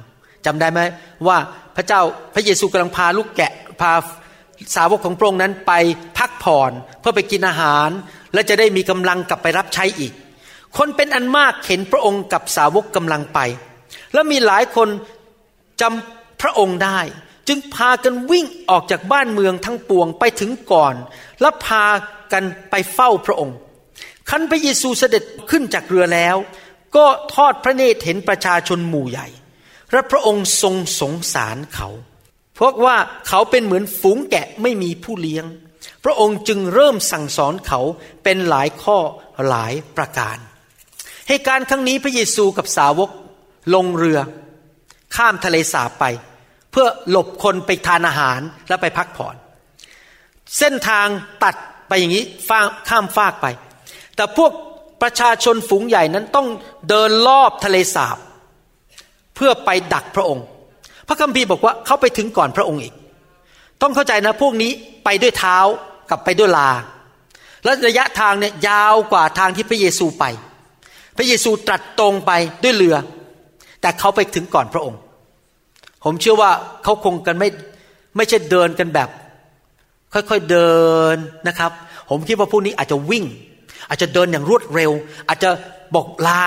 จำได้ไหมว่าพระเจ้าพระเยซูกำลังพาลูกแกะพา สาวกของพระองค์นั้นไปพักผ่อนเพื่อไปกินอาหาร และจะได้มีกำลังกลับไปรับใช้อีก คนเป็นอันมากเห็นพระองค์กับสาวกกำลังไป แล้วมีหลายคนจำพระองค์ได้ จึงพากันวิ่งออกจากบ้านเมืองทั้งปวงไปถึงก่อน และพากันไปเฝ้าพระองค์คันพระเยซูเสด็จขึ้นจากเรือแล้ว ก็ทอดพระเนตรเห็นประชาชนหมู่ใหญ่และพระองค์ทรงสงสารเขา เพราะว่าเขาเป็นเหมือนฝูงแกะไม่มีผู้เลี้ยง พระองค์จึงเริ่มสั่งสอนเขาเป็นหลายข้อหลายประการ เหตุการณ์ครั้งนี้พระเยซูกับสาวกลงเรือ ข้ามทะเลสาบไป เพื่อหลบคนไปทานอาหารแล้วไปพักผ่อน เส้นทางตัดไปอย่างนี้ข้ามฟากไป แต่พวกประชาชนฝูงใหญ่นั้นต้องเดินรอบทะเลสาบ เพื่อไปดักพระองค์ พระคัมภีร์บอกว่าเขาไปถึงก่อนพระองค์อีก ต้องเข้าใจนะพวกนี้ไปด้วยเท้ากับไปด้วยลา และระยะทางเนี่ยยาวกว่าทางที่พระเยซูไป พระเยซูตรัสตรงไปด้วยเรือ แต่เขาไปถึงก่อนพระองค์ ผมเชื่อว่าเขาคงกันไม่ไม่ใช่เดินกันแบบ ค่อยๆเดินนะครับ ผมคิดว่าพวกนี้อาจจะวิ่ง อาจจะเดินอย่างรวดเร็ว อาจจะ บอกลา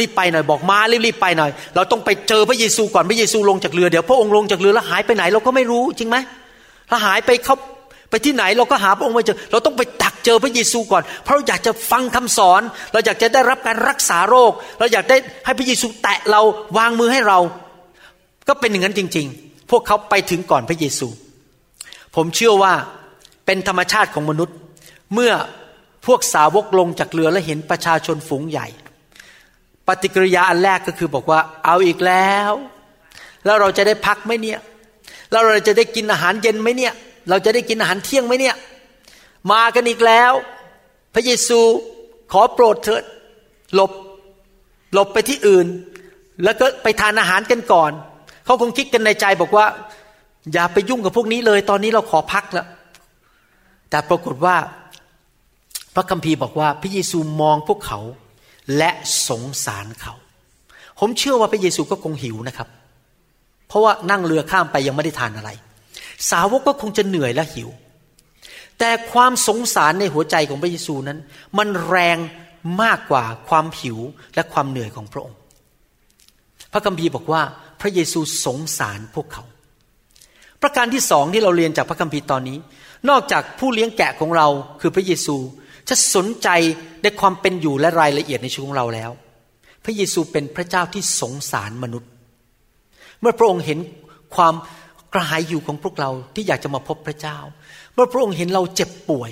รีบๆไปหน่อยบอกมารีบๆไปหน่อย เราต้องไปเจอพระเยซูก่อนพระเยซูลงจากเรือเดี๋ยวพระองค์ลงจากเรือแล้วหายไปไหนเราก็ไม่รู้จริงไหมถ้าหายไปเขาไปที่ไหนเราก็หาพระองค์ไม่เจอ เราต้องไปตักเจอพระเยซูก่อน เพราะเราอยากจะฟังคำสอน เราอยากจะได้รับการรักษาโรค เราอยากได้ให้พระเยซูแตะเราวางมือให้เรา ก็เป็นอย่างนั้นจริง ๆ พวกเขาไปถึงก่อนพระเยซู ผมเชื่อว่าเป็นธรรมชาติของมนุษย์ เมื่อพวกสาวกลงจากเรือและเห็นประชาชนฝูงใหญ่ ปฏิกิริยาอันแรกก็คือบอกว่าเอาอีกแล้ว แล้วเราจะได้พักไหมเนี่ยแล้วเราจะได้กินอาหารเย็นไหมเนี่ย เราจะได้กินอาหารเที่ยงไหมเนี่ย มากันอีกแล้ว พระเยซูขอโปรดเถิดหลบหลบไปที่อื่น แล้วก็ไปทานอาหารกันก่อน เขาคงคิดกันในใจบอกว่า อย่าไปยุ่งกับพวกนี้เลย ตอนนี้เราขอพักแล้วแต่ปรากฏว่า พระคัมภีร์บอกว่า พระเยซูมองพวกเขา และสงสารเขา ผมเชื่อว่าพระเยซูก็คงหิวนะครับ เพราะว่านั่งเรือข้ามไปยังไม่ได้ทานอะไร สาวกก็คงจะเหนื่อยและหิว แต่ความสงสารในหัวใจของพระเยซูนั้น มันแรงมากกว่าความหิวและความเหนื่อยของพระองค์ พระคัมภีร์บอกว่าพระเยซูสงสารพวกเขา ประการที่สองที่เราเรียนจากพระคัมภีร์ตอนนี้ นอกจากผู้เลี้ยงแกะของเราคือพระเยซู จะสนใจในความเป็นอยู่และรายละเอียดในชีวิตของเราแล้ว พระเยซูเป็นพระเจ้าที่สงสารมนุษย์ เมื่อพระองค์เห็นความกระหายอยู่ของพวกเราที่อยากจะมาพบพระเจ้า เมื่อพระองค์เห็นเราเจ็บป่วย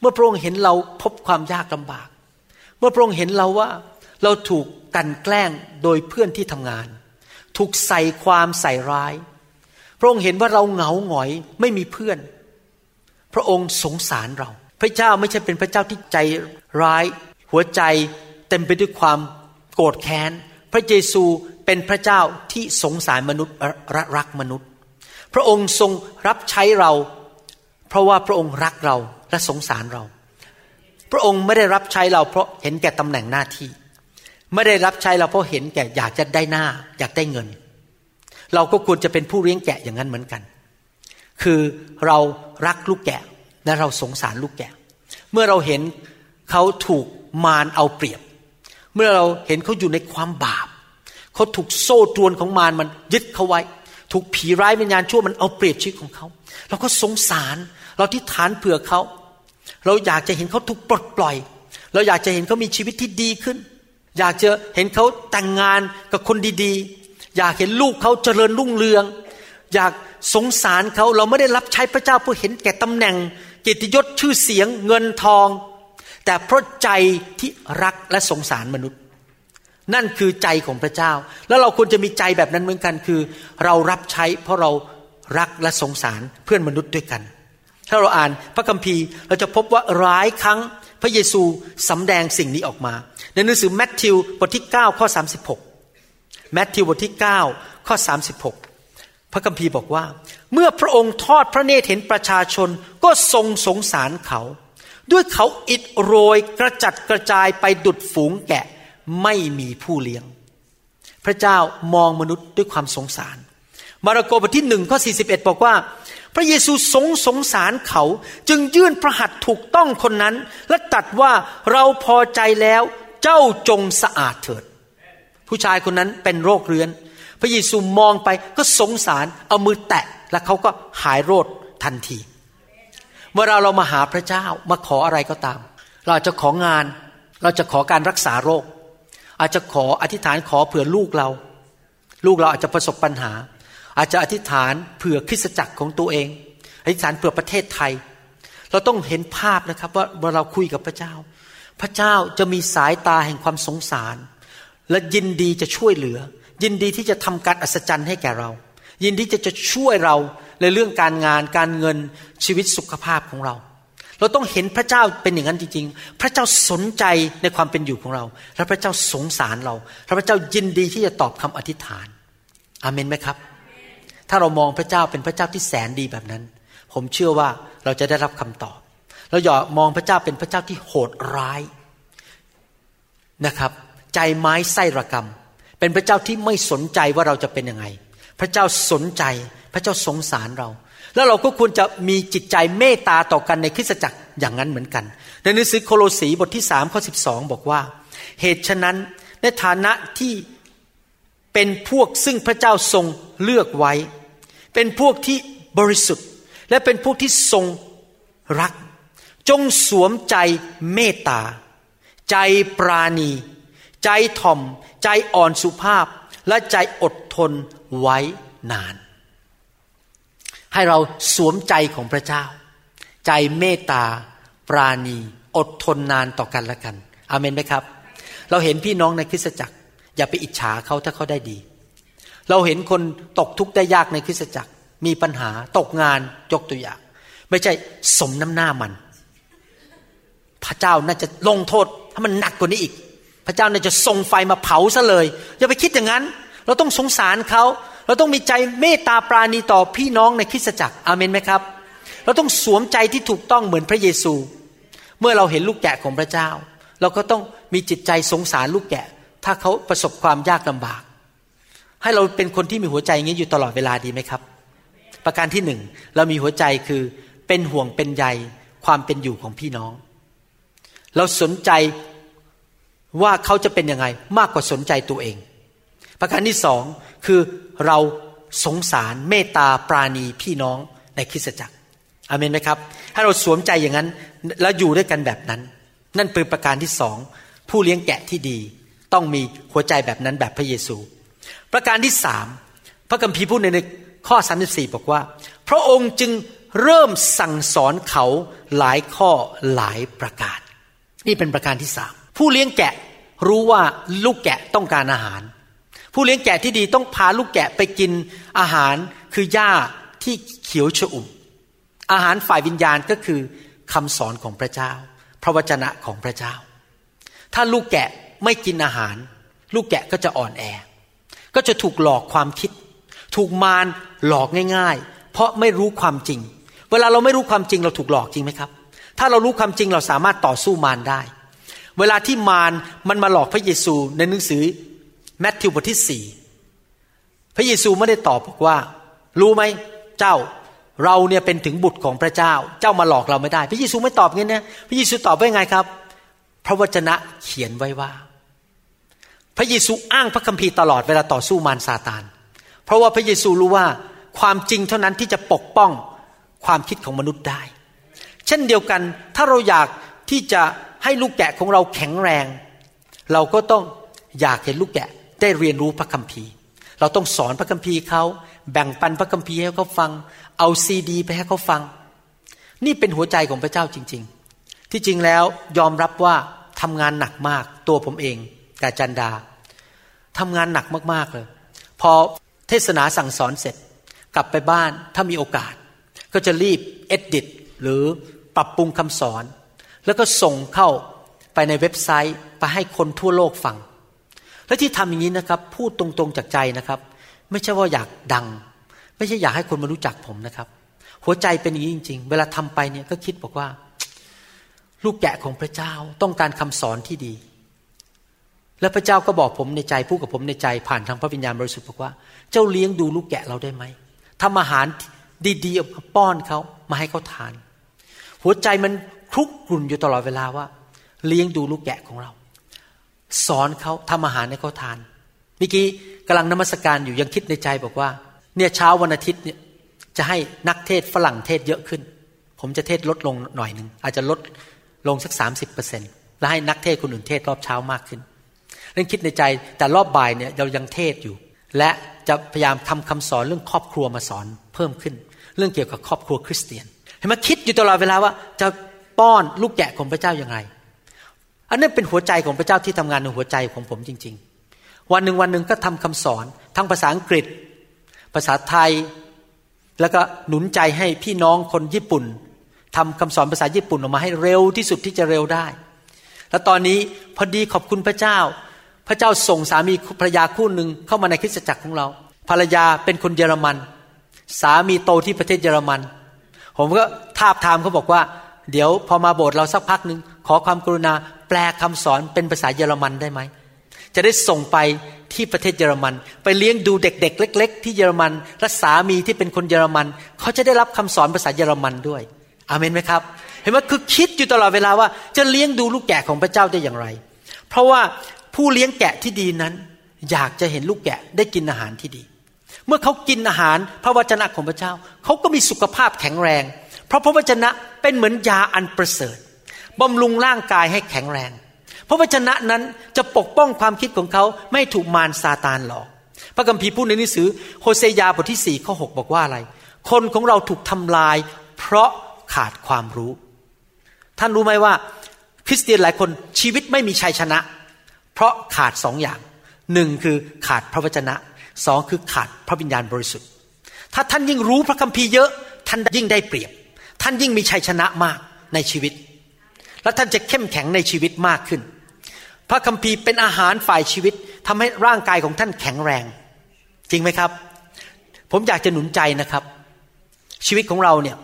เมื่อพระองค์เห็นเราพบความยากลำบาก เมื่อพระองค์เห็นเราว่าเราถูกกันแกล้งโดยเพื่อนที่ทำงาน ถูกใส่ความใส่ร้าย พระองค์เห็นว่าเราเหงาหงอยไม่มีเพื่อน พระองค์สงสารเรา พระเจ้าไม่ใช่เป็นพระเจ้าที่ใจร้าย หัวใจเต็มไปด้วยความโกรธแค้น พระเยซูเป็นพระเจ้าที่สงสารมนุษย์รรักมนุษย์ พระองค์ทรงรับใช้เรา เพราะว่าพระองค์รักเราและสงสารเรา พระองค์ไม่ได้รับใช้เราเพราะเห็นแก่ตำแหน่งหน้าที่ ไม่ได้รับใช้เราเพราะเห็นแก่อยากจะได้หน้า อยากได้เงิน เราก็ควรจะเป็นผู้เลี้ยงแกะอย่างนั้นเหมือนกัน คือเรารักลูกแกะ และเราสงสารลูกแกะ เมื่อเราเห็นเขาถูกมารเอาเปรียบ เมื่อเราเห็นเขาอยู่ในความบาปเขาถูกโซ่ตรวนของมารมันยึดเขาไว้ ถูกผีร้ายวิญญาณชั่วมันเอาเปรียบชีวิตของเขาเราก็สงสารเราที่ฐานเผื่อเขา เราอยากจะเห็นเขาถูกปลดปล่อย เราอยากจะเห็นเขามีชีวิตที่ดีขึ้น อยากจะเห็นเขาแต่งงานกับคนดีๆ อยากเห็นลูกเขาเจริญรุ่งเรือง อยากสงสารเขาเราไม่ได้รับใช้พระเจ้าเพื่อเห็นแก่ตำแหน่ง กิตยศชื่อเสียงเงินทอง แต่เพราะใจที่รักและสงสารมนุษย์ นั่นคือใจของพระเจ้า แล้วเราควรจะมีใจแบบนั้นเหมือนกันคือ เรารับใช้เพราะเรารักและสงสารเพื่อนมนุษย์ด้วยกัน ถ้าเราอ่านพระคัมภีร์เราจะพบว่าร้ายครั้งพระเยซูสำแดงสิ่งนี้ออกมา ในหนังสือแมทธิวบทที่ 9 ข้อ 36 แมทธิวบทที่ 9 ข้อ 36 พระคัมภีร์บอกว่า เมื่อพระองค์ทอดพระเนตรเห็นประชาชนก็ทรงสงสารเขา ด้วยเขาอิดโรยกระจัดกระจายไปดุดฝูงแกะไม่มีผู้เลี้ยง พระเจ้ามองมนุษย์ด้วยความสงสาร มาระโกบทที่หนึ่งข้อ41 บอกว่า พระเยซูทรงสงสารเขาจึงยื่นพระหัตถ์ถูกต้องคนนั้น และตัดว่าเราพอใจแล้วเจ้าจงสะอาดเถิด ผู้ชายคนนั้นเป็นโรคเรื้อน พระเยซูมองไปก็สงสารเอามือแตะและเขาก็หายโรคทันที เมื่อเราเรามาหาพระเจ้ามาขออะไรก็ตาม เราจะของาน เราจะขอการรักษาโรค อาจจะขออธิษฐานขอเผื่อลูกเรา ลูกเราอาจจะประสบปัญหา อาจจะอธิษฐานเผื่อคริสตจักรของตัวเอง อธิษฐานเผื่อประเทศไทย เราต้องเห็นภาพนะครับว่าเมื่อเราคุยกับพระเจ้า พระเจ้าจะมีสายตาแห่งความสงสาร และยินดีจะช่วยเหลือ ยินดีที่จะทำการอัศจรรย์ให้แก่เรา ยินดีจะจะช่วยเราในเรื่องการงานการเงินชีวิตสุขภาพของเรา เราต้องเห็นพระเจ้าเป็นอย่างนั้นจริง ๆ พระเจ้าสนใจในความเป็นอยู่ของเรา และพระเจ้าสงสารเราและพระเจ้ายินดีที่จะตอบคำอธิษฐานอาเมนไหมครับ ถ้าเรามองพระเจ้าเป็นพระเจ้าที่แสนดีแบบนั้น ผมเชื่อว่าเราจะได้รับคำตอบ เราอย่ามองพระเจ้าเป็นพระเจ้าที่โหดร้ายนะครับ ใจไม้ไส้ระกรรม เป็นพระเจ้าที่ไม่สนใจว่าเราจะเป็นยังไง พระเจ้าสนใจ พระเจ้าสงสารเรา แล้วเราก็ควรจะมีจิตใจเมตตาต่อกันในคริสตจักรอย่างนั้นเหมือนกัน ในหนังสือโคโลสีบทที่สามข้อสิบสองบอกว่า เหตุฉะนั้นในฐานะที่เป็นพวกซึ่งพระเจ้าทรงเลือกไว้ เป็นพวกที่บริสุทธิ์ และเป็นพวกที่ทรงรัก จงสวมใจเมตตา ใจปราณี ใจถ่อม ใจอ่อนสุภาพ และใจอดทนไว้นาน ให้เราสวมใจของพระเจ้า ใจเมตตา ปราณี อดทนนานต่อกันและกัน อามนไหมครับ เราเห็นพี่น้องในคริสตจักร อย่าไปอิจฉาเขาถ้าเขาได้ดี เราเห็นคนตกทุกข์ได้ยากในคริสตจักร มีปัญหาตกงานยกตัวอย่าง ไม่ใช่สมน้ำหน้ามัน พระเจ้าน่าจะลงโทษให้มันหนักกว่านี้อีก พระเจ้าน่าจะส่งไฟมาเผาซะเลย อย่าไปคิดอย่างนั้น เราต้องสงสารเขาเราต้องมีใจเมตตาปราณีต่อพี่น้องในคริสตจักรอาเมนไหมครับ เราต้องสวมใจที่ถูกต้องเหมือนพระเยซู เมื่อเราเห็นลูกแกะของพระเจ้า เราก็ต้องมีจิตใจสงสารลูกแกะ ถ้าเขาประสบความยากลำบาก ให้เราเป็นคนที่มีหัวใจอย่างนี้อยู่ตลอดเวลาดีไหมครับ ประการที่หนึ่งเรามีหัวใจคือเป็นห่วงเป็นใยความเป็นอยู่ของพี่น้อง เราสนใจ ว่าเขาจะเป็นยังไงมากกว่าสนใจตัวเอง ประการที่สองคือเราสงสารเมตตาปราณีพี่น้องในคริสตจักรอเมนไหมครับถ้เราสวมใจอย่างนั้น แล้วอยู่ด้วยกันแบบนั้น นั่นเป็นประการที่สองผู้เลี้ยงแกะที่ดี ต้องมีหัวใจแบบนั้นแบบพระเยซู ประการที่สามพระคัมภีร์พูดในข้อ34บอกว่า พระองค์จึงเริ่มสั่งสอนเขาหลายข้อหลายประการ นี่เป็นประการที่สาม ผู้เลี้ยงแกะรู้ว่าลูกแกะต้องการอาหาร ผู้เลี้ยงแกะที่ดีต้องพาลูกแกะไปกินอาหารคือหญ้าที่เขียวชอุ่ม อาหารฝ่ายวิญญาณก็คือคำสอนของพระเจ้า พระวจนะของพระเจ้า ถ้าลูกแกะไม่กินอาหาร ลูกแกะก็จะอ่อนแอ ก็จะถูกหลอกความคิด ถูกมารหลอกง่าย ๆ เพราะไม่รู้ความจริง เวลาเราไม่รู้ความจริงเราถูกหลอกจริงไหมครับ ถ้าเรารู้ความจริงเราสามารถต่อสู้มารได้ เวลาที่มารมันมาหลอกพระเยซูในหนังสือแมทธิวบทที่สี่พระเยซูไม่ได้ตอบบอกว่า รู้ไหมเจ้าเราเนี่ยเป็นถึงบุตรของพระเจ้า เจ้ามาหลอกเราไม่ได้ พระเยซูไม่ตอบงี้นะพระเยซูตอบว่าไงครับ พระวจนะเขียนไว้ว่า พระเยซูอ้างพระคัมภีร์ตลอดเวลาต่อสู้มารซาตาน เพราะว่าพระเยซูรู้ว่าความจริงเท่านั้นที่จะปกป้องความคิดของมนุษย์ได้ เช่นเดียวกันถ้าเราอยากที่จะ ให้ลูกแกะของเราแข็งแรง เราก็ต้องอยากเห็นลูกแกะได้เรียนรู้พระคัมภีร์ เราต้องสอนพระคัมภีร์เขาแบ่งปันพระคัมภีร์ให้เขาฟัง เอาซีดี ไปให้เขาฟัง นี่เป็นหัวใจของพระเจ้าจริง ๆ ที่จริงแล้วยอมรับว่าทำงานหนักมากตัวผมเองกาจันดาทำงานหนักมากๆเลย พอเทศนาสั่งสอนเสร็จ กลับไปบ้านถ้ามีโอกาส ก็จะรีบเอดดิตหรือปรับปรุงคำสอน แล้วก็ส่งเข้าไปในเว็บไซต์ไปให้คนทั่วโลกฟัง และที่ทำอย่างนี้นะครับพูดตรงๆจากใจนะครับ ไม่ใช่ว่าอยากดัง ไม่ใช่อยากให้คนมารู้จักผมนะครับ หัวใจเป็นอย่างนี้จริง ๆ เวลาทำไปเนี่ยก็คิดบอกว่า ลูกแกะของพระเจ้าต้องการคำสอนที่ดี แล้วพระเจ้าก็บอกผมในใจพูดกับผมในใจผ่านทางพระวิญญาณบริสุทธิ์บอกว่า เจ้าเลี้ยงดูลูกแกะเราได้ไหมทำอาหารดีๆเอาป้อนเขามาให้เขาทาน หัวใจมัน คลุกกลุ่นอยู่ตลอดเวลาว่า เลี้ยงดูลูกแกะของเรา สอนเขาทำอาหารให้เขาทานเมื่อกี้กำลังนมัสการอยู่ยังคิดในใจบอกว่า เนี่ยเช้าวันอาทิตย์เนี่ยจะให้นักเทศฝรั่งเทศเยอะขึ้น ผมจะเทศลดลงหน่อยหนึ่งอาจจะลดลงสักสามสิบเปอร์เซ็นต์แล้วให้นักเทศคนอื่นเทศรอบเช้ามากขึ้นนั่นคิดในใจแต่รอบบ่ายเนี่ยเรายังเทศอยู่ และจะพยายามทำคำสอนเรื่องครอบครัวมาสอนเพิ่มขึ้น เรื่องเกี่ยวกับครอบครัวคริสเตียน เห็นไหมคิดอยู่ตลอดเวลาว่าจะ ป้อนลูกแกะของพระเจ้าอย่างไรอันนี้นเป็นหัวใจของพระเจ้าที่ทำงานในหัวใจของผมจริง ๆ วันหนึ่งวันหนึ่งก็ทำคำสอนทั้งภาษาอังกฤษ ภาษาไทย แล้วก็หนุนใจให้พี่น้องคนญี่ปุ่นทำคำสอนภาษาญี่ปุ่นออกมาให้เร็วที่สุดที่จะเร็วได้ แล้วตอนนี้พอดีขอบคุณพระเจ้า พระเจ้าส่งสามีภรรยาคู่หนึ่งเข้ามาในคริสตจักรของเรา ภรรยาเป็นคนเยอรมัน สามีโตที่ประเทศเยอรมัน ผมก็ทาบทามเขาบอกว่า เดี๋ยวพอมาโบสถ์เราสักพักหนึ่งขอความกรุณาแปลคำสอนเป็นภาษาเยอรมันได้ไหมจะได้ส่งไปที่ประเทศเยอรมัน ไปเลี้ยงดูเด็ก ๆ เล็ก ๆ ที่เยอรมันและสามีที่เป็นคนเยอรมัน เขาจะได้รับคำสอนภาษาเยอรมันด้วยอามนไหมครับ เห็นไหมคือคิดอยู่ตลอดเวลาว่าจะเลี้ยงดูลูกแกะของพระเจ้าได้อย่างไร เพราะว่าผู้เลี้ยงแกะที่ดีนั้น อยากจะเห็นลูกแกะได้กินอาหารที่ดี เมื่อเขากินอาหารพระวจนะของพระเจ้า เขาก็มีสุขภาพแข็งแรง เพราะพระวจนะเป็นเหมือนยาอันประเสริฐบำรุงร่างกายให้แข็งแรง พระวจนะนั้นจะปกป้องความคิดของเขาไม่ถูกมารซาตานหลอก พระคัมภีร์พูดในหนังสือโฮเซยาบทที่สี่ข้อหบอกว่าอะไร คนของเราถูกทำลาย เพราะขาดความรู้ ท่านรู้ไหมว่า คริสเตียนหลายคนชีวิตไม่มีชัยชนะ เพราะขาดสองอย่างหนึ่งคือขาดพระวจนะสองคือขาดพระวิญญาณบริสุทธิ์ ถ้าท่านยิ่งรู้พระคัมภีร์เยอะ ท่านยิ่งได้เปรียบ ท่านยิ่งมีชัยชนะมากในชีวิต และท่านจะเข้มแข็งในชีวิตมากขึ้น พระคัมภีร์เป็นอาหารฝ่ายชีวิตทำให้ร่างกายของท่านแข็งแรง จริงไหมครับ ผมอยากจะหนุนใจนะครับ ชีวิตของเราเนี่ย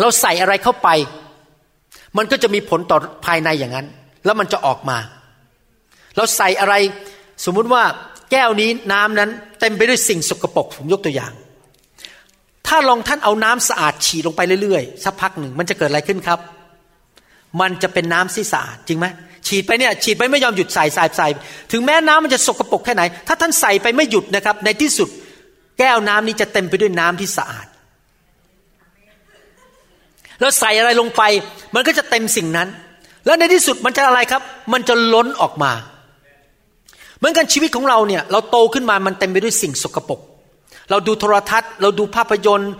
เราใส่อะไรเข้าไป มันก็จะมีผลต่อภายในอย่างนั้น แล้วมันจะออกมา เราใส่อะไรสมมุติว่าแก้วนี้น้ำนั้น เต็มไปด้วยสิ่งสกปรกผมยกตัวอย่าง ถ้าลองท่านเอาน้ำสะอาดฉีดลงไปเรื่อยๆ สักพักหนึ่งมันจะเกิดอะไรขึ้นครับ มันจะเป็นน้ำที่สะอาดจริงไหมฉีดไปเนี่ยฉีดไปไม่ยอมหยุดใส่ใส่ใส่ถึงแม้น้ำมันจะสกรปรกแค่ไหน ถ้าท่านใส่ไปไม่หยุดนะครับ ในที่สุดแก้วน้ำนี้จะเต็มไปด้วยน้ำที่สะอาด แล้วใส่อะไรลงไป มันก็จะเต็มสิ่งนั้น แล้วในที่สุดมันจะอะไรครับ มันจะล้นออกมา เหมือนกันชีวิตของเราเนี่ย เราโตขึ้นมามันเต็มไปด้วยสิ่งสกรปรก เราดูโทรทัศน์ เราดูภาพยนตร์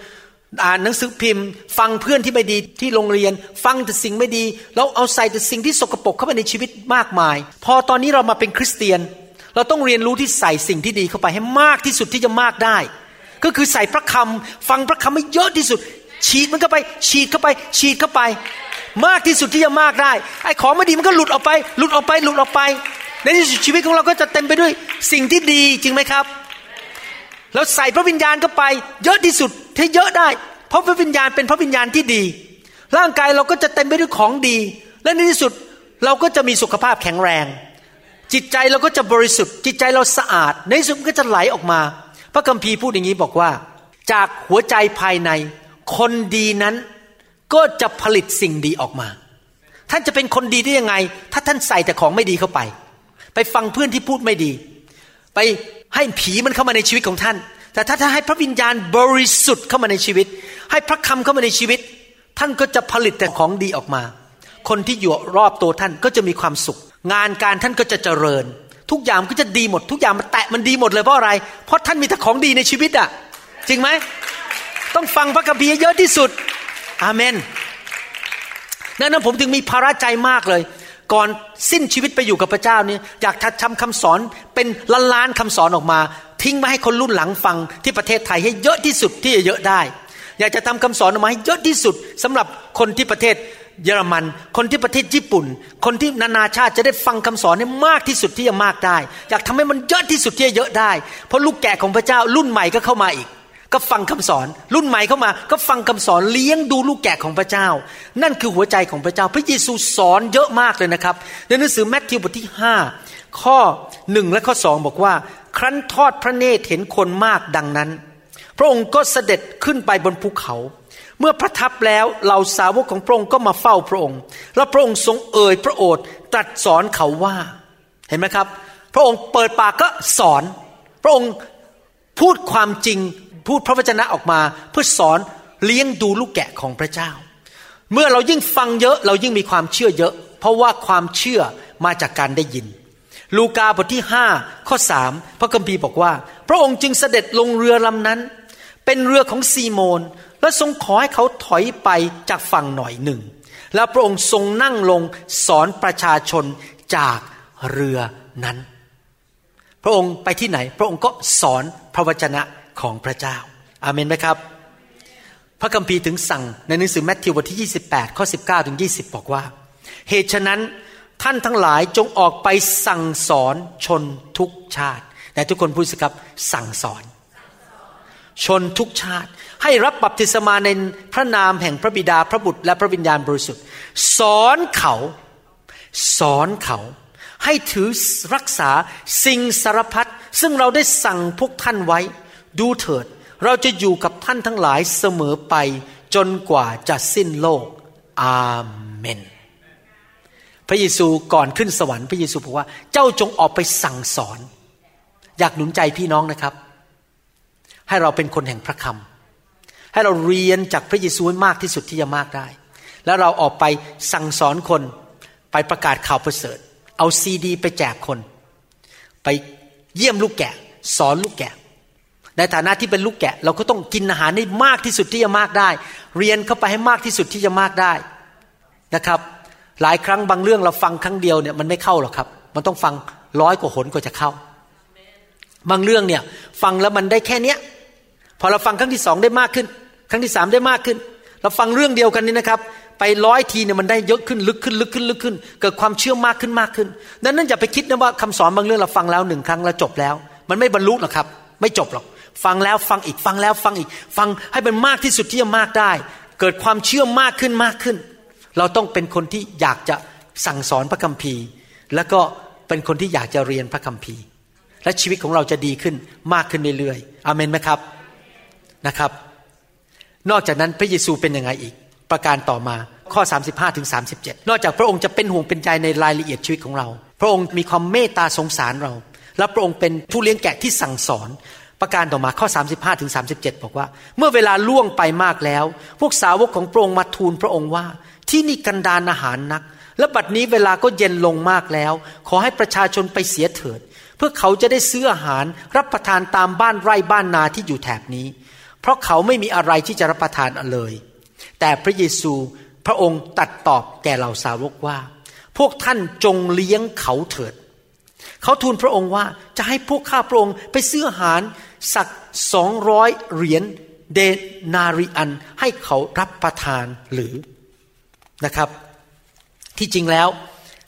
อ่านหนังสือพิมพ์ ฟังเพื่อนที่ไม่ดีที่โรงเรียน ฟังแต่สิ่งไม่ดีแล้วเอาใส่แต่สิ่งที่สกปรกเข้าไปในชีวิตมากมาย พอตอนนี้เรามาเป็นคริสเตียน เราต้องเรียนรู้ที่ใส่สิ่งที่ดีเข้าไปให้มากที่สุดที่จะมากได้ ก็คือใส่พระคำฟังพระคำให้เยอะที่สุด ฉีดมันเข้าไป ฉีดเข้าไป ฉีดเข้าไป มากที่สุดที่จะมากได้ไอ้ของไม่ดีมันก็หลุดออกไป หลุดออกไปหลุดออกไปในที่สุดชีวิตของเราก็จะเต็มไปด้วยสิ่งที่ดีจริงไหมครับ แล้วใส่พระวิญญาณเข้าไป เยอะที่สุดที่เยอะได้ เพราะพระวิญญาณเป็นพระวิญญาณที่ดี ร่างกายเราก็จะเต็มไปด้วยของดี และในที่สุดเราก็จะมีสุขภาพแข็งแรง จิตใจเราก็จะบริสุทธิ์ จิตใจเราสะอาด ในที่สุดก็จะไหลออกมา พระคัมภีร์พูดอย่างนี้บอกว่า จากหัวใจภายใน คนดีนั้นก็จะผลิตสิ่งดีออกมา ท่านจะเป็นคนดีได้ยังไง ถ้าท่านใส่แต่ของไม่ดีเข้าไป ไปฟังเพื่อนที่พูดไม่ดี ไป ให้ผีมันเข้ามาในชีวิตของท่าน แต่ถ้าท่านให้พระวิญญาณบริสุทธิ์เข้ามาในชีวิต ให้พระคำเข้ามาในชีวิต ท่านก็จะผลิตแต่ของดีออกมา คนที่อยู่รอบตัวท่านก็จะมีความสุข งานการท่านก็จะเจริญ ทุกอย่างก็จะดีหมด ทุกอย่างมันแตะมันดีหมดเลยเพราะอะไร เพราะท่านมีแต่ของดีในชีวิตอะจริงไหมต้องฟังพระคัมภีร์เยอะที่สุด อาเมนนั่นนั้นผมถึงมีภาระใจมากเลย ก่อนสิ้นชีวิตไปอยู่กับพระเจ้านี่อยากทำคำสอนเป็นล้านล้านคำสอนออกมา ทิ้งมาให้คนรุ่นหลังฟังที่ประเทศไทยให้เยอะที่สุดที่จะเยอะได้ อยากจะทำคำสอนออกมาให้เยอะที่สุดสำหรับคนที่ประเทศเยอรมัน คนที่ประเทศญี่ปุ่น คนที่นานาชาติจะได้ฟังคำสอนให้มากที่สุดที่จะมากได้ อยากทำให้มันเยอะที่สุดที่จะเยอะได้ เพราะลูกแกะของพระเจ้ารุ่นใหม่ก็เข้ามาอีก ก็ฟังคำสอน รุ่นใหม่เข้ามา ก็ฟังคำสอนเลี้ยงดูลูกแกะของพระเจ้า นั่นคือหัวใจของพระเจ้า พระเยซูสอนเยอะมากเลยนะครับ ในหนังสือแมทธิวบทที่ 5 ข้อหนึ่งและข้อสองบอกว่า ครั้นทอดพระเนตรเห็นคนมากดังนั้น พระองค์ก็เสด็จขึ้นไปบนภูเขา เมื่อพระทับแล้วเหล่าสาวกของพระองค์ก็มาเฝ้าพระองค์ แล้วพระองค์ทรงเอ่ยพระโอษฐ์ตรัสสอนเขาว่าเห็นไหมครับ พระองค์เปิดปากก็สอน พระองค์พูดความจริง พูดพระวจนะออกมา เพื่อสอนเลี้ยงดูลูกแกะของพระเจ้า เมื่อเรายิ่งฟังเยอะเรายิ่งมีความเชื่อเยอะ เพราะว่าความเชื่อมาจากการได้ยิน ลูกาบทที่ห้าข้อสามพระคัมภีร์บอกว่า พระองค์จึงเสด็จลงเรือลำนั้น เป็นเรือของซีโมน และทรงขอให้เขาถอยไปจากฝั่งหน่อยหนึ่ง แล้วพระองค์ทรงนั่งลงสอนประชาชนจากเรือนั้น พระองค์ไปที่ไหน พระองค์ก็สอนพระวจนะ ของพระเจ้า อาเมนไหมครับ พระคัมภีร์ถึงสั่งในหนังสือแมทธิวบทที่ 28 ข้อ 19 ถึง 20 บอกว่า เหตุฉะนั้นท่านทั้งหลายจงออกไปสั่งสอนชนทุกชาติแต่ทุกคนพูดสิครับสั่งสอน ชนทุกชาติ ให้รับบัพติศมาในพระนามแห่งพระบิดาพระบุตรและพระวิญญาณบริสุทธิ์ สอนเขา สอนเขา ให้ถือรักษาสิ่งสารพัดซึ่งเราได้สั่งพวกท่านไว้ ดูเถิด เราจะอยู่กับท่านทั้งหลายเสมอไปจนกว่าจะสิ้นโลก อาเมน พระเยซูก่อนขึ้นสวรรค์พระเยซูบอกว่า เจ้าจงออกไปสั่งสอน อยากหนุนใจพี่น้องนะครับ ให้เราเป็นคนแห่งพระคำให้เราเรียนจากพระเยซูให้มากที่สุดที่จะมากได้ แล้วเราออกไปสั่งสอนคนไปประกาศข่าวประเสริฐ เอาซีดี ไปแจกคน ไปเยี่ยมลูกแกะ สอนลูกแกะ ในฐานะที่เป็นลูกแกะ เราก็ต้องกินอาหารให้มากที่สุดที่จะมากได้ เรียนเข้าไปให้มากที่สุดที่จะมากได้นะครับ หลายครั้งบางเรื่องเราฟังครั้งเดียวเนี่ยมันไม่เข้าหรอกครับ มันต้องฟังร้อยกว่าหนกว่าจะเข้า บางเรื่องเนี่ยฟังแล้วมันได้แค่เนี้ยพอเราฟังครั้งที่สองได้มากขึ้น ครั้งที่สามได้มากขึ้น เราฟังเรื่องเดียวกันนี้นะครับ ไปร้อยทีเนี่ยมันได้เยอะขึ้นลึกขึ้นลึกขึ้นลึกขึ้น เกิดความเชื่อมากขึ้นมากขึ้นดังนั้นอย่าไปคิดนะว่าคำสอนบางเรื่องเราฟังแล้วหนึ่งครั้งแล้วจบแล้ว มันไม่บรรลุหรอกครับ ไม่จบหรอก ฟังแล้วฟังอีกฟังแล้วฟังอีก ฟังให้เป็นมากที่สุดที่จะมากได้ เกิดความเชื่อมากขึ้นมากขึ้น เราต้องเป็นคนที่อยากจะสั่งสอนพระคัมภีร์ แล้วก็เป็นคนที่อยากจะเรียนพระคัมภีร์ และชีวิตของเราจะดีขึ้นมากขึ้นเรื่อยๆอเมนไหมครับนะครับ นอกจากนั้นพระเยซูเป็นยังไงอีก ประการต่อมาข้อ 35ถึง37 นอกจากพระองค์จะเป็นห่วงเป็นใจในรายละเอียดชีวิตของเรา พระองค์มีความเมตตาสงสารเรา และพระองค์เป็นผู้เลี้ยงแกะที่สั่งสอน ประการต่อมาข้อ 35ถึง37 บอกว่า เมื่อเวลาล่วงไปมากแล้ว พวกสาวกของพระองค์มาทูลพระองค์ว่า ที่นี่กันดานอาหารนัก และบัดนี้เวลาก็เย็นลงมากแล้ว ขอให้ประชาชนไปเสียเถิด เพื่อเขาจะได้ซื้ออาหารรับประทานตามบ้านไร่บ้านนาที่อยู่แถบนี้ เพราะเขาไม่มีอะไรที่จะรับประทานเลย แต่พระเยซูพระองค์ตัดตอบแก่เหล่าสาวกว่า พวกท่านจงเลี้ยงเขาเถิด เขาทูลพระองค์ว่าจะให้พวกข้าพระองค์ไปซื้ออาหารสักสองร้อยเหรียญเดนาริอันให้เขารับประทานหรือนะครับ ที่จริงแล้ว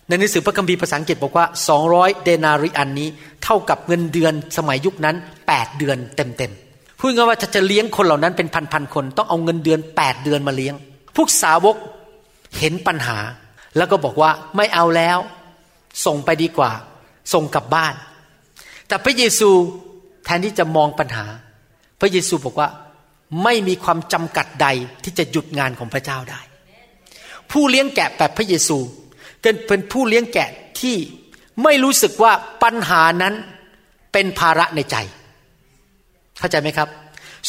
ในหนังสือพระคัมภีร์ภาษาอังกฤษบอกว่า 200 เดนาริอันนี้เท่ากับเงินเดือนสมัยยุคนั้น 8 เดือนเต็มๆพูดง่ายว่าถ้าจะเลี้ยงคนเหล่านั้นเป็นพันๆคน ต้องเอาเงินเดือน 8 เดือนมาเลี้ยง พวกสาวกเห็นปัญหา แล้วก็บอกว่าไม่เอาแล้ว ส่งไปดีกว่า ส่งกลับบ้าน แต่พระเยซูแทนที่จะมองปัญหา พระเยซูบอกว่าไม่มีความจำกัดใดที่จะหยุดงานของพระเจ้าได้ ผู้เลี้ยงแกะแบบพระเยซูเป็นผู้เลี้ยงแกะที่ไม่รู้สึกว่าปัญหานั้นเป็นภาระในใจ เข้าใจไหมครับ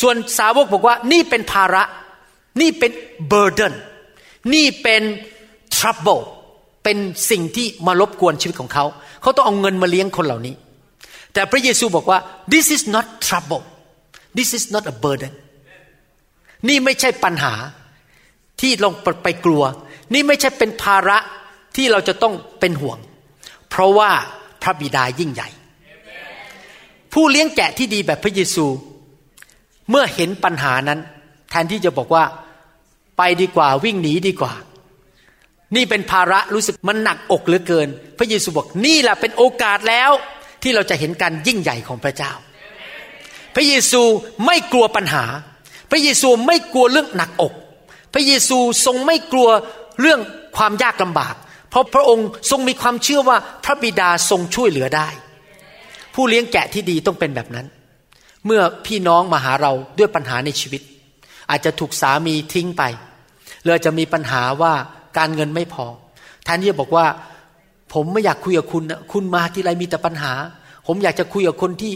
ส่วนสาวกบอกว่านี่เป็นภาระ นี่เป็น burden นี่เป็น trouble เป็นสิ่งที่มารบกวนชีวิตของเขา เขาต้องเอาเงินมาเลี้ยงคนเหล่านี้ แต่พระเยซูบอกว่า this is not trouble this is not a burden นี่ไม่ใช่ปัญหาที่ลงไปกลัว นี่ไม่ใช่เป็นภาระที่เราจะต้องเป็นห่วง เพราะว่าพระบิดายิ่งใหญ่ ผู้เลี้ยงแกะที่ดีแบบพระเยซู เมื่อเห็นปัญหานั้น แทนที่จะบอกว่า ไปดีกว่าวิ่งหนีดีกว่า นี่เป็นภาระรู้สึกมันหนักอกเหลือเกิน พระเยซูบอกนี่แหละเป็นโอกาสแล้วที่เราจะเห็นการยิ่งใหญ่ของพระเจ้า พระเยซูไม่กลัวปัญหา พระเยซูไม่กลัวเรื่องหนักอก พระเยซูทรงไม่กลัวเรื่องความยากลำบาก เพราะพระองค์ทรงมีความเชื่อว่าพระบิดาทรงช่วยเหลือได้ ผู้เลี้ยงแกะที่ดีต้องเป็นแบบนั้น เมื่อพี่น้องมาหาเราด้วยปัญหาในชีวิต อาจจะถูกสามีทิ้งไปเลยจะมีปัญหาว่า การเงินไม่พอ แทนที่จะบอกว่า ผมไม่อยากคุยกับคุณนะคุณมาที่ไรมีแต่ปัญหา ผมอยากจะคุยกับคนที่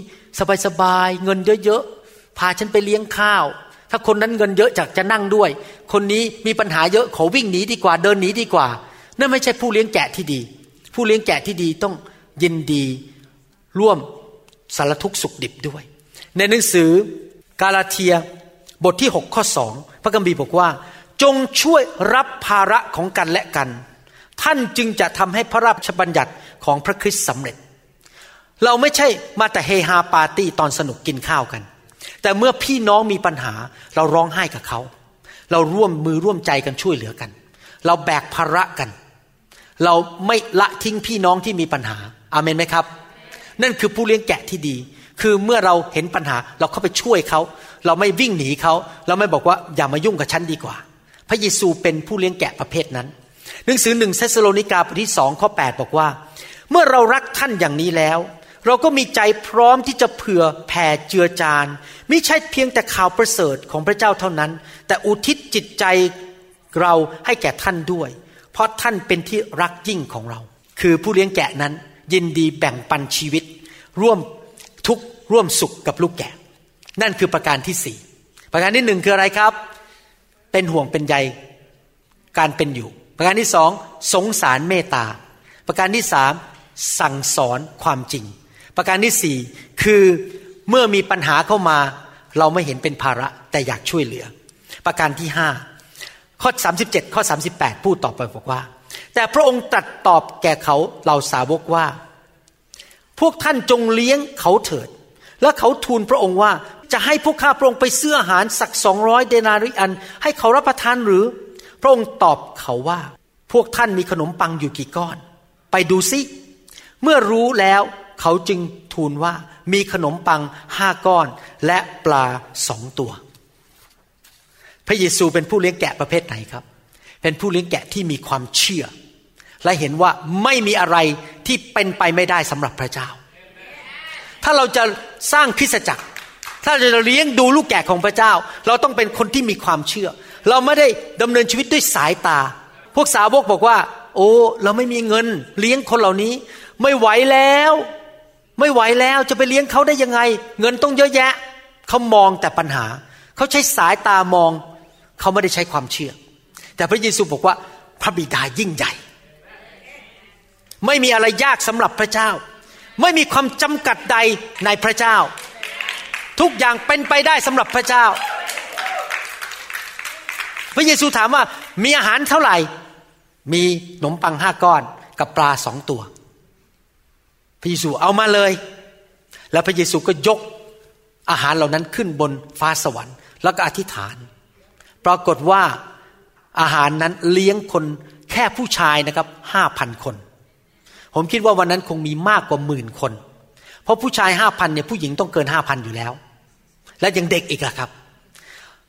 สบายๆเงินเยอะๆพาฉันไปเลี้ยงข้าว ถ้าคนนั้นเงินเยอะจากจะนั่งด้วย คนนี้มีปัญหาเยอะขอวิ่งหนีดีกว่าเดินหนีดีกว่านั่นไม่ใช่ผู้เลี้ยงแกะที่ดี ผู้เลี้ยงแกะที่ดีต้องยินดีร่วมสารทุกข์สุขดิบด้วย ในหนังสือกาลาเทียบทที่ 6 ข้อสองพระคัมภีบอกว่า จงช่วยรับภาระของกันและกัน ท่านจึงจะทำให้พระราชบัญญัติของพระคริสต์สำเร็จ เราไม่ใช่มาแต่เฮฮาปาร์ตี้ตอนสนุกกินข้าวกัน แต่เมื่อพี่น้องมีปัญหาเราร้องไห้กับเขา เราร่วมมือร่วมใจกันช่วยเหลือกัน เราแบกภาระกัน เราไม่ละทิ้งพี่น้องที่มีปัญหา อาเมนไหมครับ นั่นคือผู้เลี้ยงแกะที่ดี คือเมื่อเราเห็นปัญหาเราเข้าไปช่วยเขา เราไม่วิ่งหนีเขา เราไม่บอกว่าอย่ามายุ่งกับฉันดีกว่า พระเยซูเป็นผู้เลี้ยงแกะประเภทนั้น หนังสือหนึ่งเธสะโลนิกาบทที่สองข้อ8บอกว่า เมื่อเรารักท่านอย่างนี้แล้ว เราก็มีใจพร้อมที่จะเผื่อแผ่เจือจานไม่ใช่เพียงแต่ข่าวประเสริฐของพระเจ้าเท่านั้น แต่อุทิศจิตใจเราให้แก่ท่านด้วย เพราะท่านเป็นที่รักยิ่งของเรา คือผู้เลี้ยงแกะนั้น ยินดีแบ่งปันชีวิต ร่วมทุกข์ร่วมสุขกับลูกแกะ นั่นคือประการที่สี่ประการที่หนึ่งคืออะไรครับ เป็นห่วงเป็นใยการเป็นอยู่ ประการที่สองสงสารเมตตา ประการที่สามสั่งสอนความจริง ประการที่สี่คือเมื่อมีปัญหาเข้ามา เราไม่เห็นเป็นภาระแต่อยากช่วยเหลือ ประการที่ห้าข้อ 37 ข้อ 38 พูดต่อไปบอกว่า แต่พระองค์ตรัสตอบแก่เขาเหล่าสาวกว่า พวกท่านจงเลี้ยงเขาเถิด และเขาทูลพระองค์ว่า จะให้พวกข้าพระองค์ไปเสื้ออาหารสักสองร้อยเดนาริอัน ให้เขารับประทานหรือ พระองค์ตอบเขาว่า พวกท่านมีขนมปังอยู่กี่ก้อน ไปดูซิเมื่อรู้แล้วเขาจึงทูลว่ามีขนมปังห้าก้อนและปลาสองตัว พระเยซูเป็นผู้เลี้ยงแกะประเภทไหนครับ เป็นผู้เลี้ยงแกะที่มีความเชื่อ และเห็นว่าไม่มีอะไรที่เป็นไปไม่ได้สำหรับพระเจ้า ถ้าเราจะสร้างคริสตจักร ถ้าเราจะเลี้ยงดูลูกแกะของพระเจ้า เราต้องเป็นคนที่มีความเชื่อ เราไม่ได้ดำเนินชีวิตด้วยสายตา พวกสาวกบอกว่า โอ้ เราไม่มีเงิน เลี้ยงคนเหล่านี้ ไม่ไหวแล้ว ไม่ไหวแล้วจะไปเลี้ยงเขาได้ยังไง เงินต้องเยอะแยะเขามองแต่ปัญหา เขาใช้สายตามองเขาไม่ได้ใช้ความเชื่อ แต่พระเยซูบอกว่าพระบิดายิ่งใหญ่ ไม่มีอะไรยากสำหรับพระเจ้า ไม่มีความจำกัดใดในพระเจ้า ทุกอย่างเป็นไปได้สำหรับพระเจ้า พระเยซูถามว่ามีอาหารเท่าไหร่ มีขนมปังห้าก้อนกับปลาสองตัว พระเยซูเอามาเลย แล้วพระเยซูก็ยกอาหารเหล่านั้นขึ้นบนฟ้าสวรรค์ แล้วก็อธิษฐาน ปรากฏว่าอาหารนั้นเลี้ยงคนแค่ผู้ชายนะครับห้าพันคน ผมคิดว่าวันนั้นคงมีมากกว่าหมื่นคน เพราะผู้ชายห้าพันเนี่ยผู้หญิงต้องเกินห้าพันอยู่แล้ว และยังเด็กอีกล่ะครับ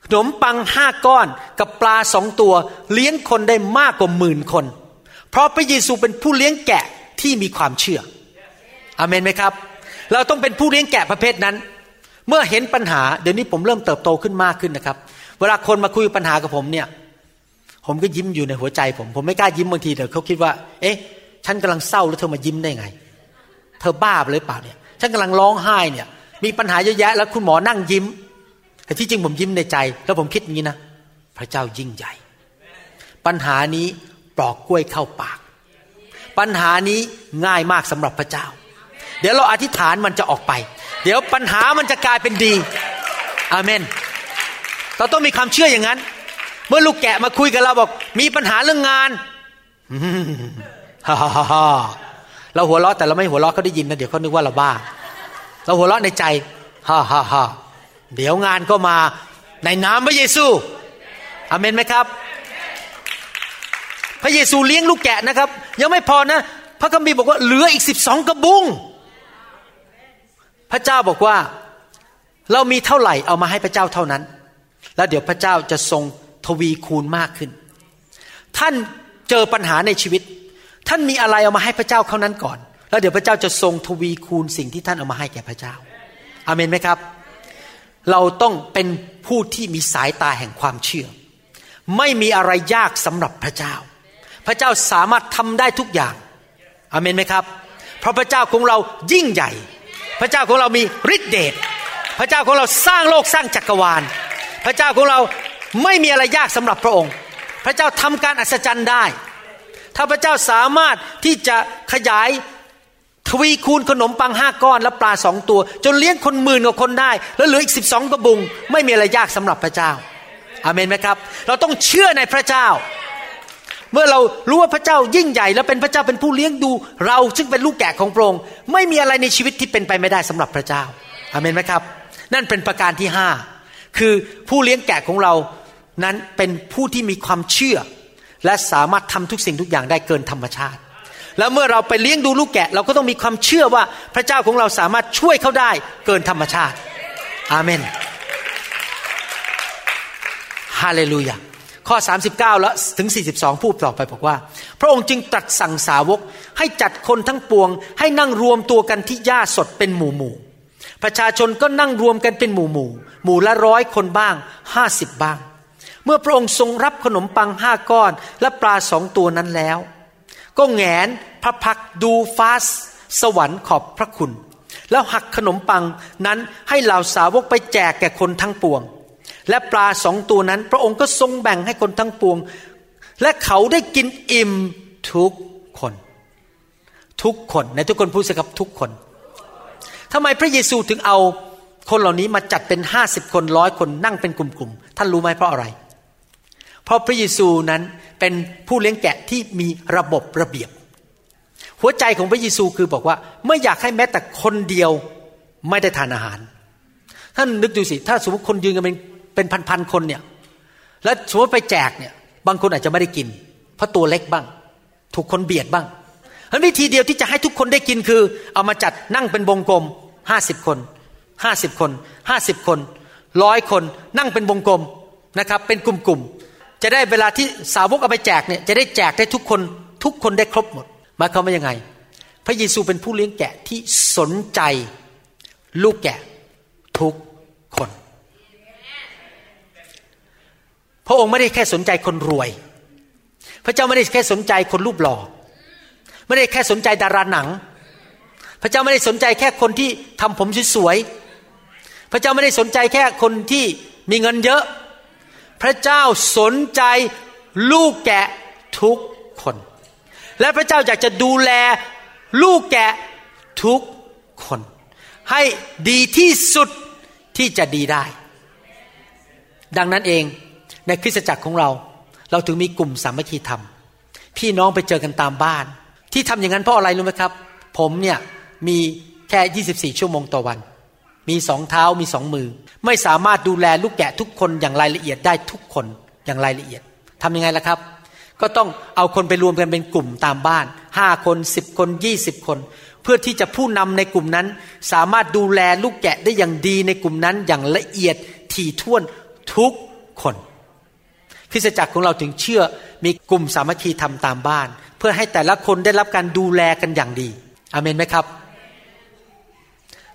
ขนมปังห้าก้อนกับปลาสองตัวเลี้ยงคนได้มากกว่าหมื่นคน เพราะพระเยซูเป็นผู้เลี้ยงแกะที่มีความเชื่ออเมนไหมครับ เราต้องเป็นผู้เลี้ยงแกะประเภทนั้น เมื่อเห็นปัญหาเดี๋ยวนี้ผมเริ่มเติบโตขึ้นมากขึ้นนะครับ เวลาคนมาคุยปัญหากับผมเนี่ย ผมก็ยิ้มอยู่ในหัวใจผม ผมไม่กล้ายิ้มบางทีเดี๋ยวเขาคิดว่า เอ๊ะ ฉันกำลังเศร้าแล้วเธอมายิ้มได้ไง เธอบ้าเลยเปล่าเนี่ย ฉันกำลังร้องไห้เนี่ย มีปัญหาเยอะแยะ แล้วคุณหมอนั่งยิ้ม แต่ที่จริงผมยิ้มในใจ แล้วผมคิดอย่างนี้นะ พระเจ้ายิ่งใหญ่ ปัญหานี้ปลอกกล้วยเข้าปาก ปัญหานี้ง่ายมากสำหรับพระเจ้า เดี๋ยวเราอธิษฐานมันจะออกไป เดี๋ยวปัญหามันจะกลายเป็นดีอาเมน เราต้องมีความเชื่ออย่างนั้น เมื่อลูกแกะมาคุยกับเราบอก มีปัญหาเรื่องงานฮ่าฮ่าฮ่าเราหัวเราะแต่เราไม่หัวเราะเขาได้ยินนะเดี๋ยวเขานึกว่าเราบ้า เราหัวเราะในใจฮ่าฮ่าฮ่าเดี๋ยวงานก็มาในนามพระเยซูอาเมนไหมครับ พระเยซูเลี้ยงลูกแกะนะครับ ยังไม่พอนะ พระคัมภีร์บอกว่าเหลืออีกสิบสองกระบุง พระเจ้าบอกว่าเรามีเท่าไหร่เอามาให้พระเจ้าเท่านั้น แล้วเดี๋ยวพระเจ้าจะทรงทวีคูณมากขึ้น ท่านเจอปัญหาในชีวิต ท่านมีอะไรเอามาให้พระเจ้าเขานั้นก่อน แล้วเดี๋ยวพระเจ้าจะทรงทวีคูณสิ่งที่ท่านเอามาให้แก่พระเจ้าอาเมนไหมครับ เราต้องเป็นผู้ที่มีสายตาแห่งความเชื่อ ไม่มีอะไรยากสำหรับพระเจ้า พระเจ้าสามารถทำได้ทุกอย่างอาเมนไหมครับ เพราะพระเจ้าของเรายิ่งใหญ่ พระเจ้าของเรามีฤทธิเดชพระเจ้าของเราสร้างโลกสร้างจักรวาล พระเจ้าของเราไม่มีอะไรยากสำหรับพระองค์ พระเจ้าทำการอัศจรรย์ได้ ถ้าพระเจ้าสามารถที่จะขยาย ทวีคูณขนมปังห้าก้อนและปลาสองตัว จนเลี้ยงคนหมื่นกว่าคนได้ แล้วเหลืออีกสิบสองกระบุง ไม่มีอะไรยากสำหรับพระเจ้าอาเมนไหมครับ เราต้องเชื่อในพระเจ้า เมื่อเรารู้ว่าพระเจ้ายิ่งใหญ่ และเป็นพระเจ้าเป็นผู้เลี้ยงดูเราซึ่งเป็นลูกแกะของพระองค์ไม่มีอะไรในชีวิตที่เป็นไปไม่ได้สำหรับพระเจ้าอาเมนไหมครับ นั่นเป็นประการที่ห้าคือผู้เลี้ยงแกะของเรานั้นเป็นผู้ที่มีความเชื่อ และสามารถทำทุกสิ่งทุกอย่างได้เกินธรรมชาติ แล้วเมื่อเราไปเลี้ยงดูลูกแกะ เราก็ต้องมีความเชื่อว่าพระเจ้าของเราสามารถช่วยเขาได้เกินธรรมชาติ อาเมนฮาเลลูยาข้อ 39 แล้วถึง 42 พูดต่อไปบอกว่า พระองค์จึงตรัสสั่งสาวกให้จัดคนทั้งปวง ให้นั่งรวมตัวกันที่หญ้าสดเป็นหมู่หมู่ประชาชนก็นั่งรวมกันเป็นหมู่หมู่หมู่ละร้อยคนบ้างห้าสิบบ้าง เมื่อพระองค์ทรงรับขนมปังห้าก้อนและปลาสองตัวนั้นแล้ว ก็แงนพระพักดูฟ้าสวรรค์ขอบพระคุณ แล้วหักขนมปังนั้นให้เหล่าสาวกไปแจกแก่คนทั้งปวง และปลาสองตัวนั้น พระองค์ก็ทรงแบ่งให้คนทั้งปวง และเขาได้กินอิ่มทุกคน ทุกคนในทุกคนพูดสิครับทุกคนทำไมพระเยซูถึงเอาคนเหล่านี้มาจัดเป็นห้าสิบคนร้อยคนนั่งเป็นกลุ่มๆท่านรู้ไหมเพราะอะไร เพราะพระเยซูนั้นเป็นผู้เลี้ยงแกะที่มีระบบระเบียบ หัวใจของพระเยซูคือบอกว่า ไม่อยากให้แม้แต่คนเดียวไม่ได้ทานอาหาร ท่านนึกดูสิ ถ้าสมมติคนยืนกันเป็นเป็นพันๆคนเนี่ย แล้วสมมติไปแจกเนี่ย บางคนอาจจะไม่ได้กิน เพราะตัวเล็กบ้าง ถูกคนเบียดบ้างเพราะวิธีเดียวที่จะให้ทุกคนได้กินคือ เอามาจัดนั่งเป็นวงกลมห้าสิบคนห้าสิบคนห้าสิบคนร้อยคนนั่งเป็นวงกลมนะครับ เป็นกลุ่มๆ จะได้เวลาที่สาวกเอาไปแจกเนี่ยจะได้แจกได้ทุกคนทุกคนได้ครบหมดหมายความว่ายังไง พระเยซูเป็นผู้เลี้ยงแกะที่สนใจ ลูกแกะทุกคน พระองค์ไม่ได้แค่สนใจคนรวย พระเจ้าไม่ได้แค่สนใจคนรูปหล่อไม่ได้แค่สนใจดาราหนัง พระเจ้าไม่ได้สนใจแค่คนที่ทำผมสวยๆพระเจ้าไม่ได้สนใจแค่คนที่มีเงินเยอะ พระเจ้าสนใจลูกแกะทุกคน และพระเจ้าอยากจะดูแลลูกแกะทุกคน ให้ดีที่สุดที่จะดีได้ ดังนั้นเองในคริสตจักรของเรา เราถึงมีกลุ่มสามัคคีธรรม พี่น้องไปเจอกันตามบ้าน ที่ทำอย่างนั้นเพราะอะไรรู้ไหมครับ ผมเนี่ยมีแค่ 24 ชั่วโมงต่อวัน มีสองเท้ามีสองมือ ไม่สามารถดูแลลูกแกะทุกคนอย่างรายละเอียดได้ทุกคนอย่างรายละเอียดทำยังไงล่ะครับ ก็ต้องเอาคนไปรวมกันเป็นกลุ่มตามบ้านห้าคนสิบคนยี่สิบคน เพื่อที่จะผู้นำในกลุ่มนั้น สามารถดูแลลูกแกะได้อย่างดีในกลุ่มนั้นอย่างละเอียดถี่ถ้วนทุกคนคริสตจักรของเราถึงเชื่อมีกลุ่มสามัคคีทำตามบ้าน เพื่อให้แต่ละคนได้รับการดูแลกันอย่างดีอเมนไหมครับ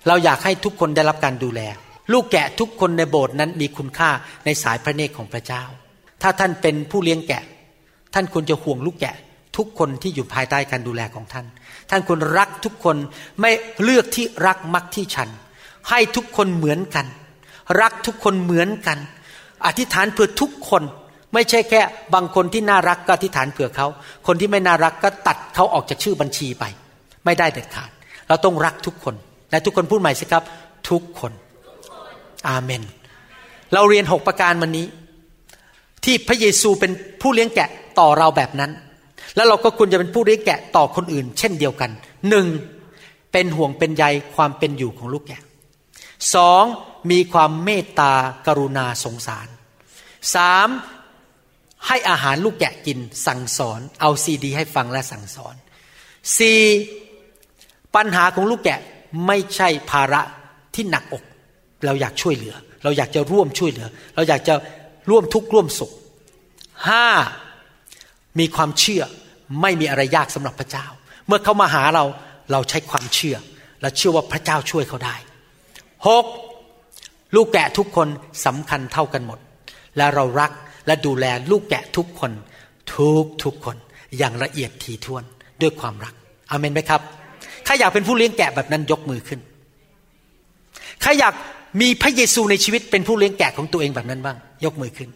เราอยากให้ทุกคนได้รับการดูแล ลูกแกะทุกคนในโบสถ์นั้นมีคุณค่าในสายพระเนตรของพระเจ้า ถ้าท่านเป็นผู้เลี้ยงแกะ ท่านควรจะห่วงลูกแกะ ทุกคนที่อยู่ภายใต้การดูแลของท่าน ท่านควรรักทุกคนไม่เลือกที่รักมักที่ชัน ให้ทุกคนเหมือนกัน รักทุกคนเหมือนกัน อธิษฐานเพื่อทุกคนไม่ใช่แค่ บางคนที่น่ารักก็อธิษฐานเผื่อเขา คนที่ไม่น่ารักก็ตัดเขาออกจากชื่อบัญชีไป ไม่ได้เด็ดขาด เราต้องรักทุกคน และทุกคนพูดใหม่สิครับ ทุกคน อาเมน เราเรียนหกประการวันนี้ ที่พระเยซูเป็นผู้เลี้ยงแกะต่อเราแบบนั้น แล้วเราก็ควรจะเป็นผู้เลี้ยงแกะต่อคนอื่น เช่นเดียวกันหนึ่งเป็นห่วงเป็นใยความเป็นอยู่ของลูกแกะสองมีความเมตตากรุณาสงสารสามให้อาหารลูกแกะกินสั่งสอน เอาซีดี ให้ฟังและสั่งสอนสี่ปัญหาของลูกแกะ ไม่ใช่ภาระที่หนักอก เราอยากช่วยเหลือ เราอยากจะร่วมช่วยเหลือ เราอยากจะร่วมทุกข์ร่วมสุขห้ามีความเชื่อไม่มีอะไรยากสำหรับพระเจ้า เมื่อเขามาหาเราเราใช้ความเชื่อ และเชื่อว่าพระเจ้าช่วยเขาได้หกลูกแกะทุกคนสำคัญเท่ากันหมด และเรารักและดูแลลูกแกะทุกคน ทุกทุกคน อย่างละเอียดถี่ถ้วนด้วยความรักอเมนไหมครับ ใครอยากเป็นผู้เลี้ยงแกะแบบนั้นยกมือขึ้น ใครอยากมีพระเยซูในชีวิตเป็นผู้เลี้ยงแกะของตัวเองแบบนั้นบ้าง ยกมือขึ้น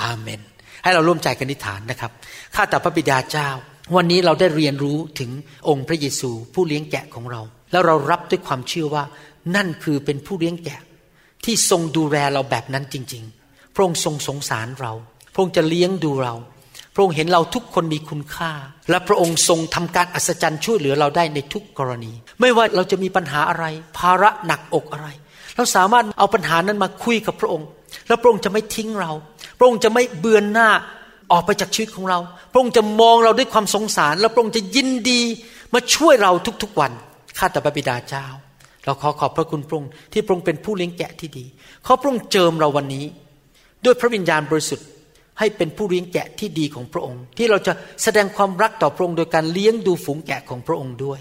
อาเมน ให้เราร่วมใจกันนิฐานนะครับ ข้าแต่พระบิดาเจ้า วันนี้เราได้เรียนรู้ถึงองค์พระเยซูผู้เลี้ยงแกะของเรา แล้วเรารับด้วยความเชื่อว่า นั่นคือเป็นผู้เลี้ยงแกะ ที่ทรงดูแลเราแบบนั้นจริง ๆ พระองค์ทรงสงสารเรา พระองค์จะเลี้ยงดูเรา พระองค์เห็นเราทุกคนมีคุณค่า และพระองค์ทรงทำการอัศจรรย์ช่วยเหลือเราได้ในทุกกรณี ไม่ว่าเราจะมีปัญหาอะไร ภาระหนักอกอะไร เราสามารถเอาปัญหานั้นมาคุยกับพระองค์ แล้วพระองค์จะไม่ทิ้งเรา พระองค์จะไม่เบือนหน้าออกไปจากชีวิตของเรา พระองค์จะมองเราด้วยความสงสาร แล้วพระองค์จะยินดีมาช่วยเราทุกๆวันข้าแต่พระบิดาเจ้า เราขอขอบพระคุณพระองค์ที่พระองค์เป็นผู้เลี้ยงแกะที่ดีขอพระองค์เจิมเราวันนี้ ด้วยพระวิญญาณบริสุทธิ์ ให้เป็นผู้เลี้ยงแกะที่ดีของพระองค์ ที่เราจะแสดงความรักต่อพระองค์โดยการเลี้ยงดูฝูงแกะของพระองค์ด้วย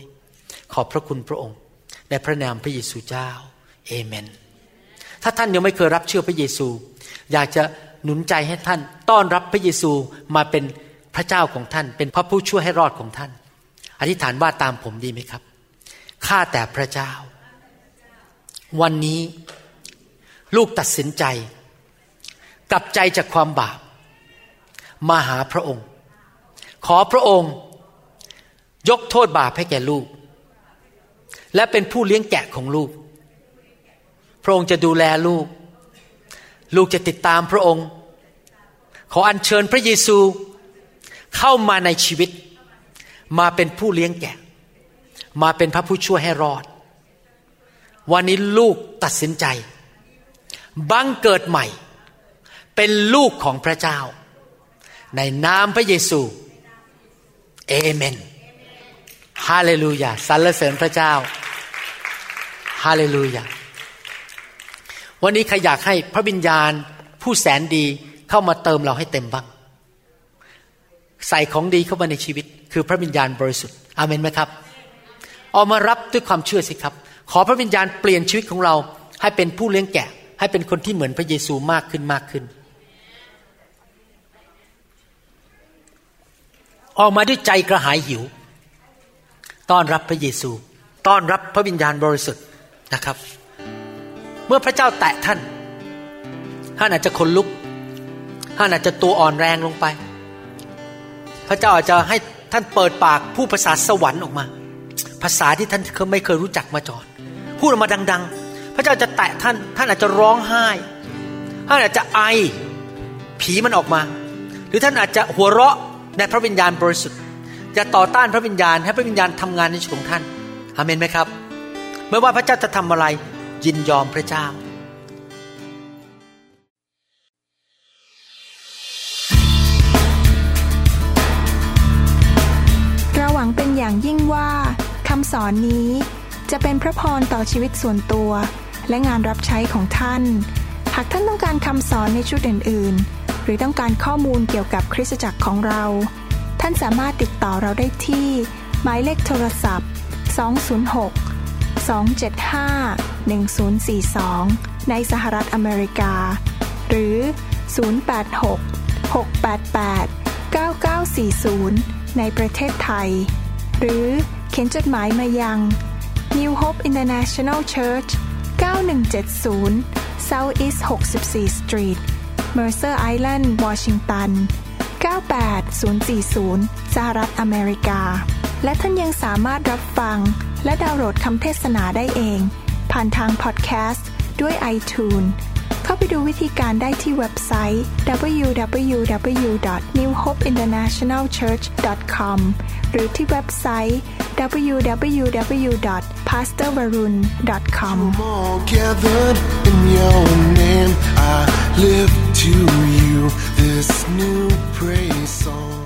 ขอบพระคุณพระองค์ในพระนามพระเยซูเจ้าเอเมน ถ้าท่านยังไม่เคยรับเชื่อพระเยซู อยากจะหนุนใจให้ท่านต้อนรับพระเยซูมาเป็นพระเจ้าของท่าน เป็นพระผู้ช่วยให้รอดของท่าน อธิษฐานว่าตามผมดีไหมครับข้าแต่พระเจ้า วันนี้ลูกตัดสินใจ กลับใจจากความบาป มาหาพระองค์ ขอพระองค์ยกโทษบาปให้แก่ลูก และเป็นผู้เลี้ยงแกะของลูก พระองค์จะดูแลลูก ลูกจะติดตามพระองค์ ขออัญเชิญพระเยซูเข้ามาในชีวิต มาเป็นผู้เลี้ยงแกะ มาเป็นพระผู้ช่วยให้รอด วันนี้ลูกตัดสินใจ บังเกิดใหม่ เป็นลูกของพระเจ้า ในนามพระเยซูเอเมนฮาเลลูยาสรรเสริญพระเจ้าฮาเลลูยาวันนี้ใครอยากให้พระวิญญาณผู้แสนดีเข้ามาเติมเราให้เต็มบ้าง ใส่ของดีเข้ามาในชีวิต คือพระวิญญาณบริสุทธิ์อาเมนไหมครับออกมารับด้วยความเชื่อสิครับ ขอพระวิญญาณเปลี่ยนชีวิตของเราให้เป็นผู้เลี้ยงแกะ ให้เป็นคนที่เหมือนพระเยซูมากขึ้นมากขึ้น ออกมาด้วยใจกระหายหิว ต้อนรับพระเยซู ต้อนรับพระวิญญาณบริสุทธิ์นะครับ เมื่อพระเจ้าแตะท่าน ท่านอาจจะคนลุก ท่านอาจจะตัวอ่อนแรงลงไป พระเจ้าอาจจะให้ท่านเปิดปากผู้ภาษาสวรรค์ออกมา ภาษาที่ท่านไม่เคยรู้จักมาจอดพูดออกมาดัง ๆ พระเจ้าจะแตะท่าน ท่านอาจจะร้องไห้ ท่านอาจจะไอ ผีมันออกมา หรือท่านอาจจะหัวเราะ ในพระวิญญาณบริสุทธิ์อย่าต่อต้านพระวิญญาณให้พระวิญญาณทำงานในชีวิตของท่านอเมนไหมครับ ไม่ว่าพระเจ้าจะทำอะไรยินยอมพระเจ้า เราหวังเป็นอย่างยิ่งว่าคำสอนนี้จะเป็นพระพรต่อชีวิตส่วนตัว และงานรับใช้ของท่าน หากท่านต้องการคำสอนในชุดอื่นๆ หรือต้องการข้อมูลเกี่ยวกับคริสตจักรของเรา ท่านสามารถติดต่อเราได้ที่ หมายเลขโทรศัพท์ 206 275 1042 ในสหรัฐอเมริกา หรือ 086 688 9940 ในประเทศไทย หรือเขียนจดหมายมายัง New Hope International Church 9170 South East 64 Street Mercer Island วอชิงตัน 98040 สหรัฐอเมริกา และท่านยังสามารถรับฟัง และดาวน์โหลดคำเทศนาได้เอง ผ่านทางพอดแคสต์ด้วย iTunes เข้าไปดูวิธีการได้ที่เว็บไซต์ www.newhopeinternationalchurch.com หรือที่เว็บไซต์ www.pastorvarun.com lift to you this new praise song.